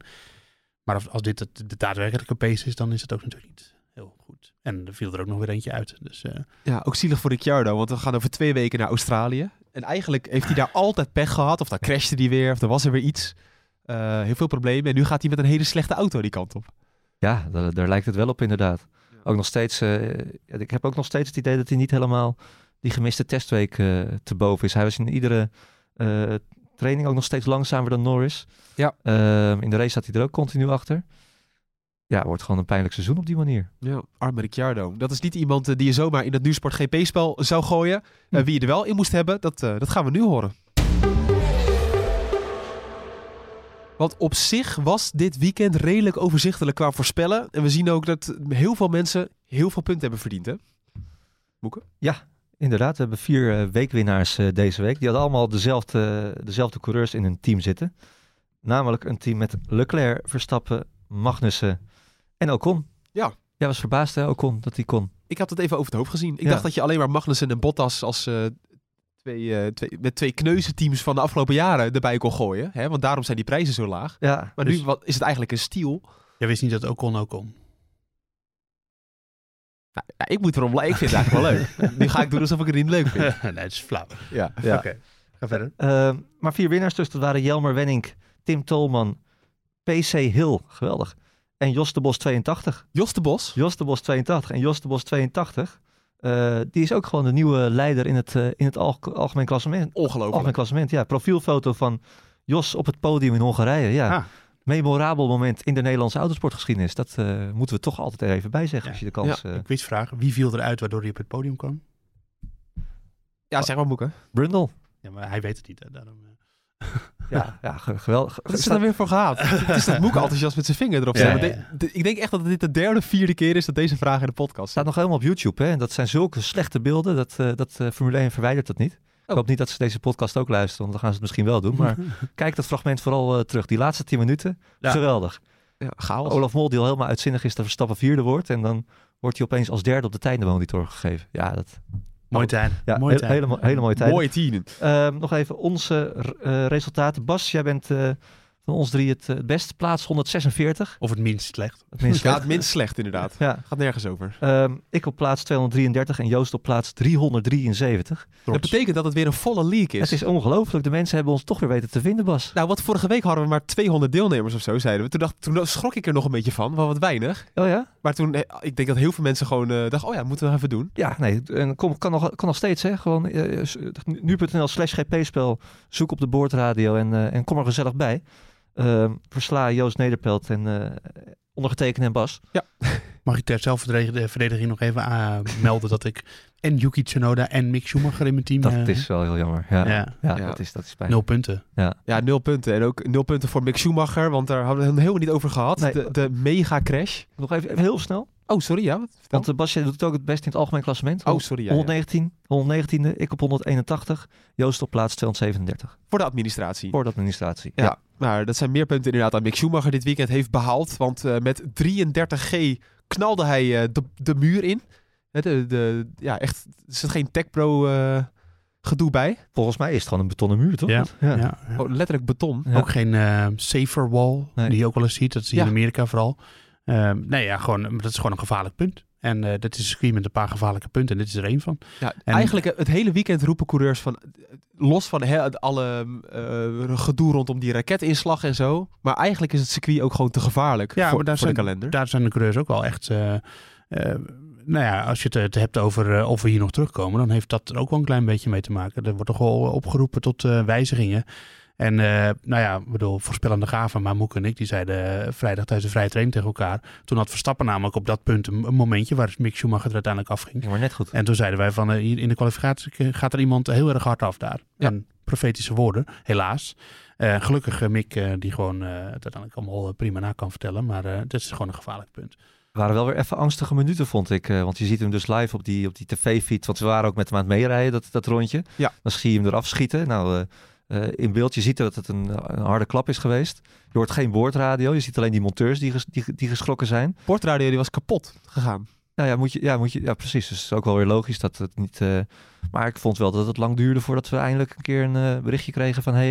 Maar als, als dit het, de daadwerkelijke pace is, dan is het ook natuurlijk niet heel goed. En er viel er ook nog weer eentje uit. Dus, Ja, ook zielig voor Ricciardo, want we gaan over twee weken naar Australië. En eigenlijk heeft hij daar altijd pech gehad, of dan crashte hij weer, of er was er weer iets. Heel veel problemen. En nu gaat hij met een hele slechte auto die kant op. Ja, daar, daar, lijkt het wel op inderdaad. Ja. Ook nog steeds, uh, ik heb ook nog steeds het idee dat hij niet helemaal die gemiste testweek uh, te boven is. Hij was in iedere uh, training ook nog steeds langzamer dan Norris. Ja. Ehm, in de race zat hij er ook continu achter. Ja, wordt gewoon een pijnlijk seizoen op die manier. Ja, arme Ricciardo. Dat is niet iemand die je zomaar in het Nuursport GP-spel zou gooien. Hm. wie je er wel in moest hebben, dat, dat gaan we nu horen. Want op zich was dit weekend redelijk overzichtelijk qua voorspellen. En we zien ook dat heel veel mensen heel veel punten hebben verdiend, hè? Boeken? Ja, inderdaad. We hebben vier uh, weekwinnaars uh, deze week. Die hadden allemaal dezelfde, dezelfde coureurs in hun team zitten. Namelijk een team met Leclerc, Verstappen, Magnussen en Ocon. Ja. Jij was verbaasd, hè, Ocon, dat hij kon. Ik had het even over het hoofd gezien. Ik ja. dacht dat je alleen maar Magnussen en Bottas als uh, twee, uh, twee, met twee kneuzenteams van de afgelopen jaren erbij kon gooien. Hè? Want daarom zijn die prijzen zo laag. Ja, maar dus... nu wat, is het eigenlijk een stiel. Jij wist niet dat Ocon ook kon. Nou, ja, ik moet erom Ik vind het eigenlijk wel leuk. nu ga ik doen alsof ik het niet leuk vind. nee, het is flauw. Ja, ja. oké. Okay. Ga verder. Uh, maar vier winnaars dus. Dat waren Jelmer Wenning, Tim Tolman, PC Hill. Geweldig. En Jos de Bos 82. Jos de Bos? Jos de Bos 82. En Jos de Bos 82 Uh, die is ook gewoon de nieuwe leider in het, uh, in het alg algemeen klassement. Ongelooflijk. Algemeen klassement, ja. Profielfoto van Jos op het podium in Hongarije. Ja. Ah. Memorabel moment in de Nederlandse autosportgeschiedenis. Dat uh, moeten we toch altijd er even bij zeggen. Ja. Als je de kans, ja. Quizvraag. Wie viel eruit waardoor hij op het podium kwam? Ja, zeg maar Boeken. Brundle. Ja, maar hij weet het niet. Hè? Daarom, Ja, ja ge- geweldig. Wat is er dan weer voor gehaald? Het is dat Moek enthousiast met zijn vinger erop Ja, ja, ik denk echt dat dit de derde of vierde keer is dat deze vraag in de podcast Het staat. staat nog helemaal op YouTube, hè? En dat zijn zulke slechte beelden. Dat, eh, dat eh, Formule 1 verwijdert dat niet. Ik Oh. hoop niet dat ze deze podcast ook luisteren, want dan gaan ze het misschien wel doen. Maar kijk dat fragment vooral eh, terug. Die laatste 10 minuten, Ja. geweldig. Ja, chaos. Olaf Mol, die al helemaal uitzinnig is dat Verstappen vierde wordt. En dan wordt hij opeens als derde op de tijdenmonitor gegeven. Ja, dat, Mooi tijd. ja Mooi hele, mo- hele mooie tijd. Mooie tien. Ehm, nog even onze eh, resultaten. Bas, jij bent eh, van ons drie het, eh, het beste. Plaats 146. Of het minst slecht. Het minst Ja, het minst slecht inderdaad. Ja. Gaat nergens over. Ehm, ik op plaats 233 en Joost op plaats 373. Dat betekent dat het weer een volle league is. Het is ongelooflijk. De mensen hebben ons toch weer weten te vinden, Bas. Nou, wat vorige week hadden we maar 200 deelnemers of zo, zeiden we. Toen, dacht, toen schrok ik er nog een beetje van, wel wat weinig. Oh ja? Maar toen, eh, ik denk dat heel veel mensen gewoon eh, dachten, oh ja, moeten we even doen. Ja, nee. En kom, kan, nog, kan nog steeds, hè. Gewoon nu.nl slash gp-spel. Zoek op de boordradio en, en kom er gezellig bij. Ehm, versla Joost Nederpelt en eh ondergetekende en Bas. Mag ik ter zelfverdediging nog even aanmelden dat ik en Yuki Tsunoda en Mick Schumacher in mijn team Dat eh, is wel heel jammer. Ja, ja. Ja, Ja. Dat, is, dat is pijn. nul punten. Ja, nul punten. En ook nul punten voor Mick Schumacher, want daar hadden we het helemaal niet over gehad. Nee. De, de mega crash. Nog even, even heel snel. Oh, sorry, ja. wat? Vertel. Want uh, Bas, jij doet het ook het best in het algemeen klassement. Oh, sorry, ja, ja. 119, 119e, ik op 181. Joost op plaats 237. Voor de administratie. Voor de administratie. Ja. maar dat zijn meer punten inderdaad dan Mick Schumacher dit weekend heeft behaald. Want eh, met 33G knalde hij eh, de, de muur in. Hè, De, de, ja, echt, er zit geen Tech Pro eh, gedoe bij. Volgens mij is het gewoon een betonnen muur, toch? Ja, ja. ja. ja. Oh, letterlijk beton. Ja. Ook geen eh, safer wall, Nee. die je ook wel eens ziet. Dat zie je Ja. in Amerika vooral. Ehm, nee, ja, gewoon, dat is gewoon een gevaarlijk punt. En eh dat is een circuit met een paar gevaarlijke punten. En dit is er één van. Ja, En- eigenlijk eh, het hele weekend roepen coureurs van... eh, Los van het alle gedoe rondom die raketinslag en zo. Maar eigenlijk is het circuit ook gewoon te gevaarlijk Ja, voor, maar daar voor de zijn- kalender. Daar zijn de coureurs ook wel echt... nou ja, als je het, hebt over of we hier nog terugkomen... dan heeft dat er ook wel een klein beetje mee te maken. Er wordt toch wel opgeroepen tot wijzigingen. En eh, nou ja, ik bedoel, voorspellende gaven, maar Moek en ik, die zeiden eh, vrijdag tijdens de vrije training tegen elkaar. Toen had Verstappen namelijk op dat punt een, een momentje waar Mick Schumacher er uiteindelijk afging. Ja, maar net goed. En toen zeiden wij van, eh, hier in de kwalificatie gaat er iemand heel erg hard af daar. Ja. En profetische woorden, helaas. Eh, gelukkig Mick, die gewoon het uiteindelijk allemaal prima na kan vertellen. Maar dit is gewoon een gevaarlijk punt. Waren wel weer even angstige minuten, vond ik. want je ziet hem dus live op die, op die tv-feed. Want we waren ook met hem aan het meerijden, dat, dat rondje. Ja. Dan zie je hem eraf schieten. Nou, eh, eh, in beeld, je ziet dat het een, een harde klap is geweest. Je hoort geen boordradio. Je ziet alleen die monteurs die, ges- die, die geschrokken zijn. Portradio die was kapot gegaan. Nou ja, moet je, ja, moet je, ja, precies. Dus het is ook wel weer logisch dat het niet... eh, maar ik vond wel dat het lang duurde voordat we eindelijk een keer een eh, berichtje kregen van... Hey,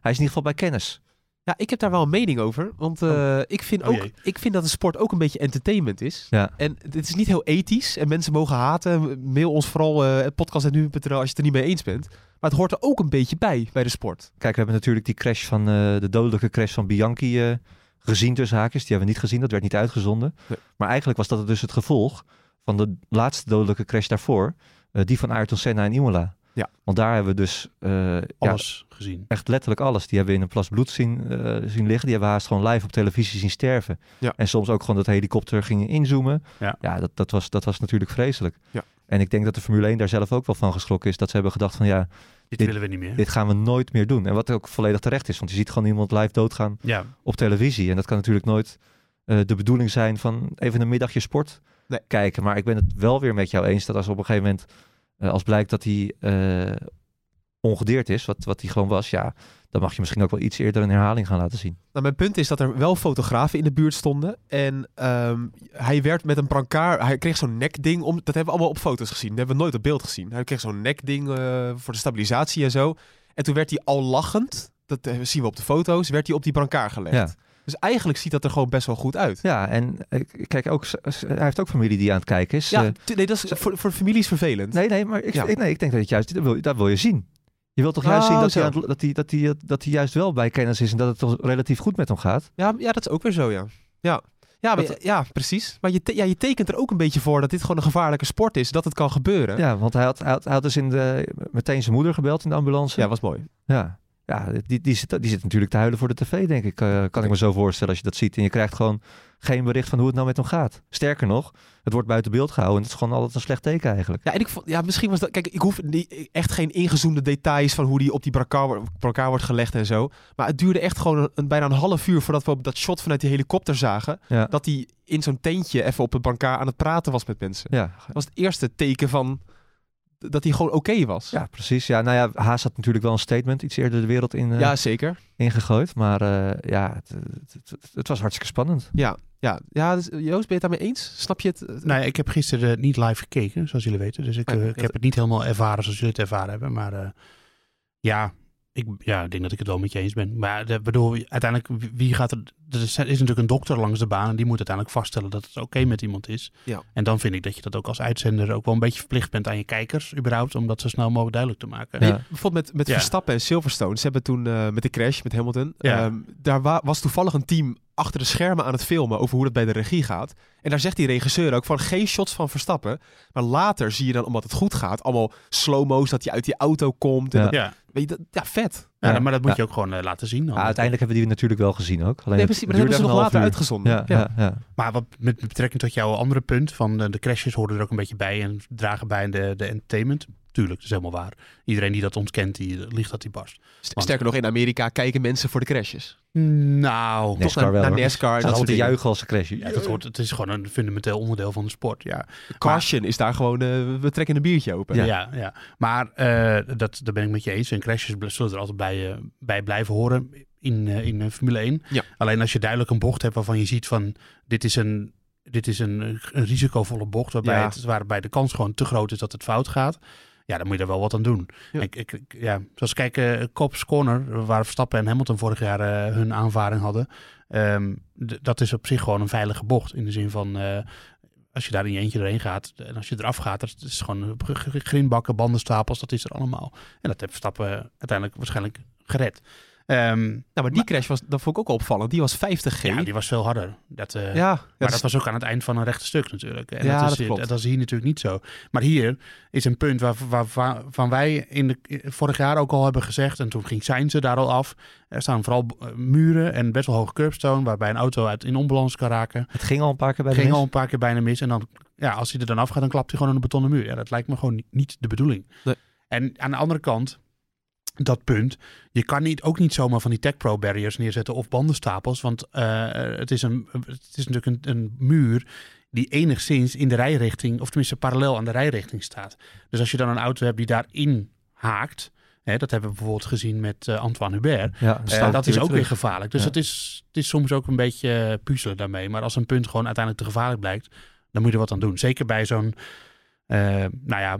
hij is in ieder geval bij kennis. Ja, ik heb daar wel een mening over. Want eh, ik, vind Oh ook, ik vind dat de sport ook een beetje entertainment is. Ja. En dit is niet heel ethisch. En mensen mogen haten. Mail ons vooral uh, podcast.nu.nl als je het er niet mee eens bent. Maar het hoort er ook een beetje bij, bij de sport. Kijk, we hebben natuurlijk die crash van... eh, de dodelijke crash van Bianchi eh, gezien tussen haakjes. Die hebben we niet gezien, dat werd niet uitgezonden. Nee. Maar eigenlijk was dat dus het gevolg van de laatste dodelijke crash daarvoor. eh, die van Ayrton Senna en Imola. Ja. Want daar hebben we dus... eh, ja, Alles gezien. echt letterlijk alles. Die hebben we in een plas bloed zien, eh, zien liggen. Die hebben we haast gewoon live op televisie zien sterven. Ja. En soms ook gewoon dat helikopter ging inzoomen. Ja. dat, dat, was, dat was natuurlijk vreselijk. Ja. En ik denk dat de Formule 1 daar zelf ook wel van geschrokken is. Dat ze hebben gedacht van ja, Dit, Dit- willen we niet meer. dit gaan we nooit meer doen. En wat ook volledig terecht is. Want je ziet gewoon iemand live doodgaan ja, op televisie. En dat kan natuurlijk nooit eh, de bedoeling zijn van even een middagje sport Nee. kijken. Maar ik ben het wel weer met jou eens dat als op een gegeven moment, als blijkt dat hij eh, ongedeerd is, wat, wat hij gewoon was, ja, dan mag je misschien ook wel iets eerder een herhaling gaan laten zien. Nou, mijn punt is dat er wel fotografen in de buurt stonden. En ehm, hij werd met een brancard... Hij kreeg zo'n nekding om... Dat hebben we allemaal op foto's gezien. Dat hebben we nooit op beeld gezien. Hij kreeg zo'n nekding eh, voor de stabilisatie en zo. En toen werd hij al lachend... Dat eh, zien we op de foto's. Werd hij op die brancard gelegd. Ja. Dus eigenlijk ziet dat er gewoon best wel goed uit. Ja, en eh, kijk, ook, hij heeft ook familie die aan het kijken is. Ja, Eh, nee, dat is voor, voor families vervelend. nee, nee, maar ik, Ja. nee, ik denk dat het juist, dat wil, dat wil je zien. Je wilt toch Oh, juist zien dat hij, aan dat, hij, dat, hij, dat hij juist wel bij kennis is en dat het toch relatief goed met hem gaat. Ja, ja, dat is ook weer zo, ja. Ja, ja, maar, ja precies. Maar je, ja, je tekent er ook een beetje voor dat dit gewoon een gevaarlijke sport is. Dat het kan gebeuren. Ja, want hij had, hij had, hij had dus in de, meteen zijn moeder gebeld in de ambulance. ja was mooi. Ja, ja die, die, zit, die zit natuurlijk te huilen voor de tv, denk ik. eh, kan ik me zo voorstellen als je dat ziet. En je krijgt gewoon geen bericht van hoe het nou met hem gaat. Sterker nog, het wordt buiten beeld gehouden. En het is gewoon altijd een slecht teken eigenlijk. Ja, en ik vond, ja, misschien was dat. Kijk, ik hoef niet, echt geen ingezoomde details van hoe die op die brancard, wordt- gelegd en zo. Maar het duurde echt gewoon een, bijna een half uur voordat we op dat shot vanuit die helikopter zagen. Ja, Dat hij in zo'n tentje even op het brancard aan het praten was met mensen. ja, Dat was het eerste teken van dat hij gewoon oké was. ja precies. Ja, nou ja, Haas had natuurlijk wel een statement iets eerder de wereld in, eh, Ja, zeker. ingegooid. Maar eh, ja, het, het, het- het was hartstikke spannend. Ja, ja. ja dus, Joost, ben je het daarmee eens? Snap je het? Nou ja, ik heb gisteren niet live gekeken, zoals jullie weten. Dus ik, Oh, ja, ik heb het niet helemaal ervaren zoals jullie het ervaren hebben. Maar eh, ja, ik, ja, ik denk dat ik het wel met je eens ben. Maar ik bedoel, uiteindelijk, wie- gaat er... Er is, natuurlijk een dokter langs de baan en die moet uiteindelijk vaststellen dat het oké met iemand is. Ja. En dan vind ik dat je dat ook als uitzender ook wel een beetje verplicht bent aan je kijkers, überhaupt, om dat zo snel mogelijk duidelijk te maken. Ja. Nee, bijvoorbeeld met, met Ja. Verstappen en Silverstone. Ze hebben toen eh, met de crash met Hamilton. Ja. ehm, daar wa- was toevallig een team achter de schermen aan het filmen over hoe dat bij de regie gaat. En daar zegt die regisseur ook van geen shots van Verstappen. Maar later zie je dan, omdat het goed gaat, allemaal slow-mo's dat hij uit die auto komt. En Ja. dat- Ja, weet je, dat, ja, vet. ja, Ja. maar dat moet Ja. je ook gewoon eh, laten zien. dan. Ja, uiteindelijk hebben we die natuurlijk wel gezien ook. Alleen Nee, precies, maar dat hebben ze nog later uur. uitgezonden. Ja, ja. Ja, Maar wat met betrekking tot jouw andere punt van eh, de crashes hoorden er ook een beetje bij en dragen bij de, de entertainment. Tuurlijk, dat is helemaal waar. Iedereen die dat ontkent, die ligt dat die barst. St- Sterker nog, in Amerika kijken mensen voor de crashes. Nou. Toch naar, wel, naar hoor. NASCAR. Dat te dingen. juichen als ze crashen. ja, dat wordt, het is gewoon een fundamenteel onderdeel van de sport. Ja, Caution is daar gewoon, eh, we trekken een biertje open. Ja. ja. ja, Maar eh, dat, daar ben ik met je eens. En crashes zullen er altijd bij, eh, bij blijven horen in, eh, in eh, Formule 1. Ja. Alleen als je duidelijk een bocht hebt waarvan je ziet van dit is een, dit is een, een risicovolle bocht waarbij, Ja. het, waarbij de kans gewoon te groot is dat het fout gaat. Ja, dan moet je er wel wat aan doen. Ja. Ik, ik, ja, zoals kijken, Cops Corner, waar Verstappen en Hamilton vorig jaar eh, hun aanvaring hadden. ehm, dat is op zich gewoon een veilige bocht. In de zin van, eh, als je daar in je eentje doorheen gaat en als je eraf gaat, dat is gewoon grindbakken, bandenstapels, dat is er allemaal. En dat heeft Verstappen uiteindelijk waarschijnlijk gered. Ehm, Nou, maar die crash was, dat vond ik ook al opvallend. Die was 50G. ja, die was veel harder. Dat, eh, Ja, maar dat dat was ook aan het eind van een rechte stuk natuurlijk. En Ja, dat, is, dat klopt. dat is hier natuurlijk niet zo. Maar hier is een punt waar, waar, waarvan wij in de, vorig jaar ook al hebben gezegd, en toen ging Sainz er daar al af. Er staan vooral eh, muren en best wel hoge curbstone, waarbij een auto uit in onbalans kan raken. Het ging al een paar keer bij de ging mis. al een paar keer bijna mis. En dan, ja, als hij er dan afgaat, dan klapt hij gewoon aan een betonnen muur. Ja, dat lijkt me gewoon niet, niet de bedoeling. Nee. En aan de andere kant, dat punt, je kan niet, ook niet zomaar van die Tech Pro barriers neerzetten of bandenstapels. Want eh, het, is een, het is natuurlijk een, een muur die enigszins in de rijrichting, of tenminste parallel aan de rijrichting staat. Dus als je dan een auto hebt die daarin haakt, hè, dat hebben we bijvoorbeeld gezien met eh, Antoine Hubert. Ja, Eh, dat is ook weer gevaarlijk. Dus Ja. het, is, het is soms ook een beetje puzzelen daarmee. Maar als een punt gewoon uiteindelijk te gevaarlijk blijkt, dan moet je er wat aan doen. Zeker bij zo'n, eh, nou ja,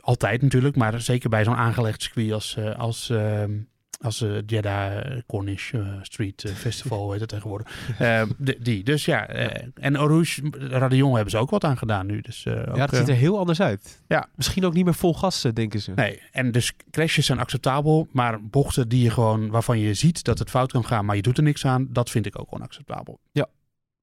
altijd natuurlijk, maar zeker bij zo'n aangelegd circuit als, eh, als, ehm, als eh, Jeddah Cornish Street Festival, heet het tegenwoordig. Die. Dus ja, en Rouge, Radion hebben ze ook wat aan gedaan nu. Dus, ook, ja, dat ziet er heel anders uit. Ja. Misschien ook niet meer vol gas, eh, denken ze. Nee, en dus crashes zijn acceptabel, maar bochten die je gewoon, waarvan je ziet dat het fout kan gaan, maar je doet er niks aan, dat vind ik ook onacceptabel. Ja,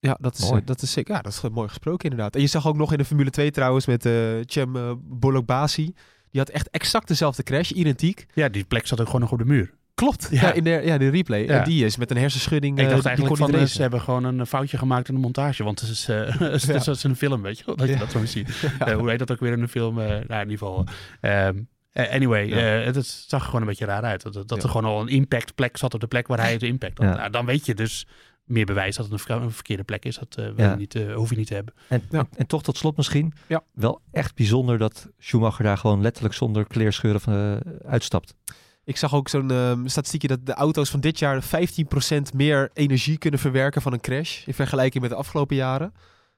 dat is, Mooi. eh, dat is. Ja, dat is mooi gesproken inderdaad. En je zag ook nog in de Formule 2 trouwens met eh Cem uh, Bolokbasi. Die had echt exact dezelfde crash, identiek. Ja, die plek zat ook gewoon nog op de muur. Klopt. Ja, Ja. in, de, ja, de replay. Ja. En die is met een hersenschudding. ik eh, dacht eigenlijk van, eh, racen. ze hebben gewoon een foutje gemaakt in de montage, want het is, eh, het is Ja. een film, weet je wel, dat je Ja. dat zo ziet. Eh, hoe heet dat ook weer in een film? Eh, nou, in ieder geval. ehm, eh, anyway, Ja. eh, het, het zag er gewoon een beetje raar uit. Dat, dat Ja. er gewoon al een impact plek zat op de plek waar hij de impact had. Ja. Nou, dan weet je dus meer bewijs dat het een, een verkeerde plek is. Dat eh, Ja. niet, eh, hoef je niet te hebben. En, Ja. en toch tot slot misschien Ja. wel echt bijzonder dat Schumacher daar gewoon letterlijk zonder kleerscheuren van, eh, uitstapt. Ik zag ook zo'n ehm, statistiekje dat de auto's van dit jaar 15% meer energie kunnen verwerken van een crash. In vergelijking met de afgelopen jaren.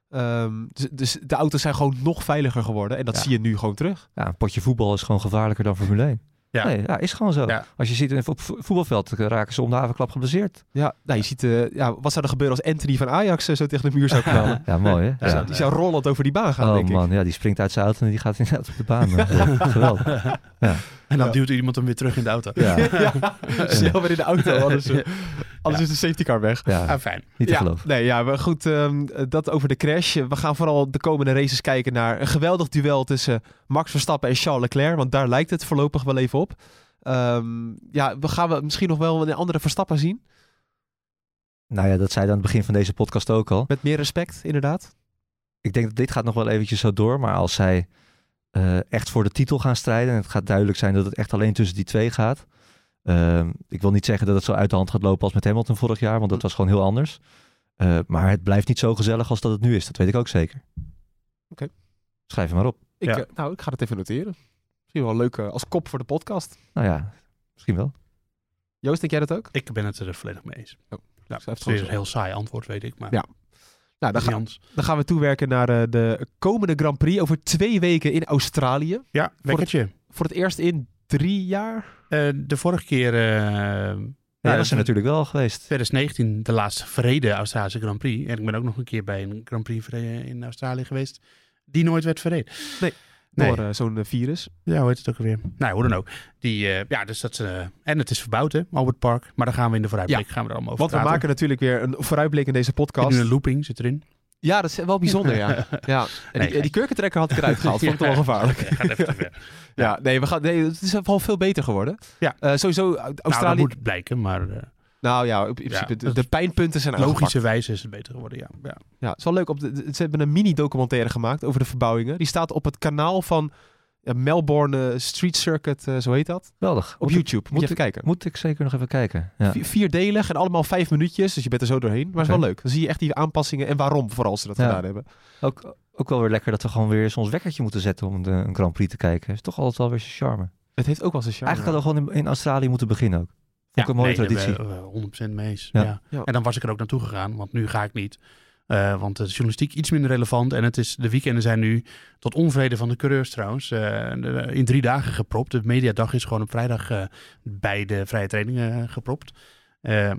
Ehm, dus, dus de auto's zijn gewoon nog veiliger geworden. En dat Ja. zie je nu gewoon terug. Ja, een potje voetbal is gewoon gevaarlijker dan Formule 1. Ja. Nee, ja, is gewoon zo. Ja. Als je ziet in- op vo- voetbalveld eh, raken ze om de havenklap geblesseerd. Ja, nou, je ziet, eh, ja, wat zou er gebeuren als Anthony van Ajax eh, zo tegen de muur zou knallen? Ja, mooi hè? Die Ja. zou- Die zou rollend over die baan gaan, Oh denk ik. man, ja, die springt uit zijn auto en die gaat inderdaad op de baan. Ja, geweldig. En dan Ja. duwt iemand hem weer terug in de auto. Ja, ja, snel weer in de auto, anders, eh, anders is de safety car weg. ja, Ah, fijn. niet te ja, geloven. Nee, ja, maar goed, ehm, dat over de crash. We gaan vooral de komende races kijken naar een geweldig duel tussen Max Verstappen en Charles Leclerc. Want daar lijkt het voorlopig wel even op. Ehm, ja, we gaan we misschien nog wel een andere Verstappen zien. Nou ja, dat zei dan aan het begin van deze podcast ook al. Met meer respect, inderdaad. Ik denk dat dit gaat nog wel eventjes zo door. Maar als zij uh, echt voor de titel gaan strijden... en het gaat duidelijk zijn dat het echt alleen tussen die twee gaat... Uh, ik wil niet zeggen dat het zo uit de hand gaat lopen als met Hamilton vorig jaar... want dat was gewoon heel anders. Uh, maar het blijft niet zo gezellig als dat het nu is. Dat weet ik ook zeker. Oké. Okay. Schrijf hem maar op. Ik, ja. nou, ik ga het even noteren. Misschien wel leuk als kop voor de podcast. Nou ja, misschien wel. Joost, denk jij dat ook? Ik ben het er volledig mee eens. Oh, nou, het is een heel saai antwoord, weet ik. Maar ja. Nou, dan, ga, dan, gaan we toewerken naar uh, de komende Grand Prix over twee weken in Australië. Ja, wekkertje. Voor, voor het, eerst in drie jaar? Uh, de vorige keer... Uh, ja, dat is er natuurlijk wel geweest. 2019, de laatste verreden Australische Grand Prix. En ik ben ook nog een keer bij een Grand Prix in Australië geweest. Die nooit werd verreden. Nee. Door nee. uh, zo'n virus. Ja, hoe heet het ook alweer? Nou, hoe dan ook. Die, uh, ja, dus dat, en het is verbouwd, hè, Albert Park. Maar daar gaan we in de vooruitblik ja. gaan we er allemaal over Want praten. we maken natuurlijk weer een vooruitblik in deze podcast. En een looping zit erin. Ja, dat is wel bijzonder, ja. ja. En die, nee, die kurkentrekker had ik eruit gehaald. Vond ik toch wel gevaarlijk. Ja, gaat even te ver. ja, nee, we gaan, nee, het is wel veel beter geworden. Ja. Uh, sowieso, Australië... Nou, dat moet blijken, maar... Uh, nou ja, in principe, ja, de, de, pijnpunten zijn Logische wijze is het beter geworden, ja. Ja, ja het is wel leuk. Op de, ze hebben een mini-documentaire gemaakt over de verbouwingen. Die staat op het kanaal van Melbourne Street Circuit, uh, zo heet dat. Geweldig. Op moet YouTube. Moet, moet je even kijken. Moet ik zeker nog even kijken. Ja. Vier, vierdelig en allemaal vijf minuutjes. Dus je bent er zo doorheen. Maar het is wel leuk. Dan zie je echt die aanpassingen en waarom vooral ze dat ja. gedaan hebben. Ook, ook wel weer lekker dat we gewoon weer eens ons wekkertje moeten zetten om een, een Grand Prix te kijken. Het is toch altijd wel weer zijn charme. Het heeft ook wel zijn charme. Eigenlijk hadden we gewoon in, in Australië moeten beginnen ook. Vond ja, een mooie nee, traditie. We, 100% mee eens. Ja. Ja. En dan was ik er ook naartoe gegaan, want nu ga ik niet. Uh, want de journalistiek iets minder relevant. En het is, de weekenden zijn nu tot onvrede van de coureurs trouwens. Uh, in drie dagen gepropt. De mediadag is gewoon op vrijdag uh, bij de vrije trainingen gepropt.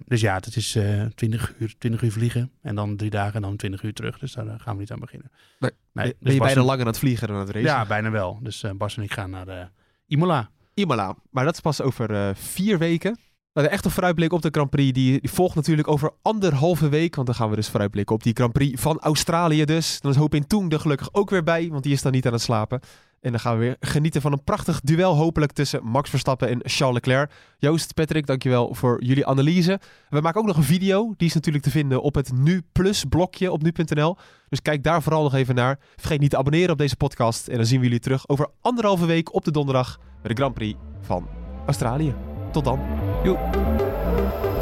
dus ja, het is 20, uur, 20 uur vliegen. En dan drie dagen en dan 20 uur terug. Dus daar gaan we niet aan beginnen. Nee, nee, dus ben je bijna langer aan het vliegen dan aan het racen? Ja, bijna wel. Dus Bas en ik gaan naar Imola. Imola. Maar dat is pas over vier weken. Nou, de echte vooruitblik op de Grand Prix die, volgt natuurlijk over anderhalve week. Want dan gaan we dus vooruitblikken op die Grand Prix van Australië dus. Dan is Hoop in Toen er gelukkig ook weer bij, want die is dan niet aan het slapen. En dan gaan we weer genieten van een prachtig duel hopelijk tussen Max Verstappen en Charles Leclerc. Joost, Patrick, dankjewel voor jullie analyse. We maken ook nog een video. Die is natuurlijk te vinden op het Nu Plus blokje op nu.nl. Dus kijk daar vooral nog even naar. Vergeet niet te abonneren op deze podcast. En dan zien we jullie terug over anderhalve week op de donderdag bij de Grand Prix van Australië. Tot dan. Joep.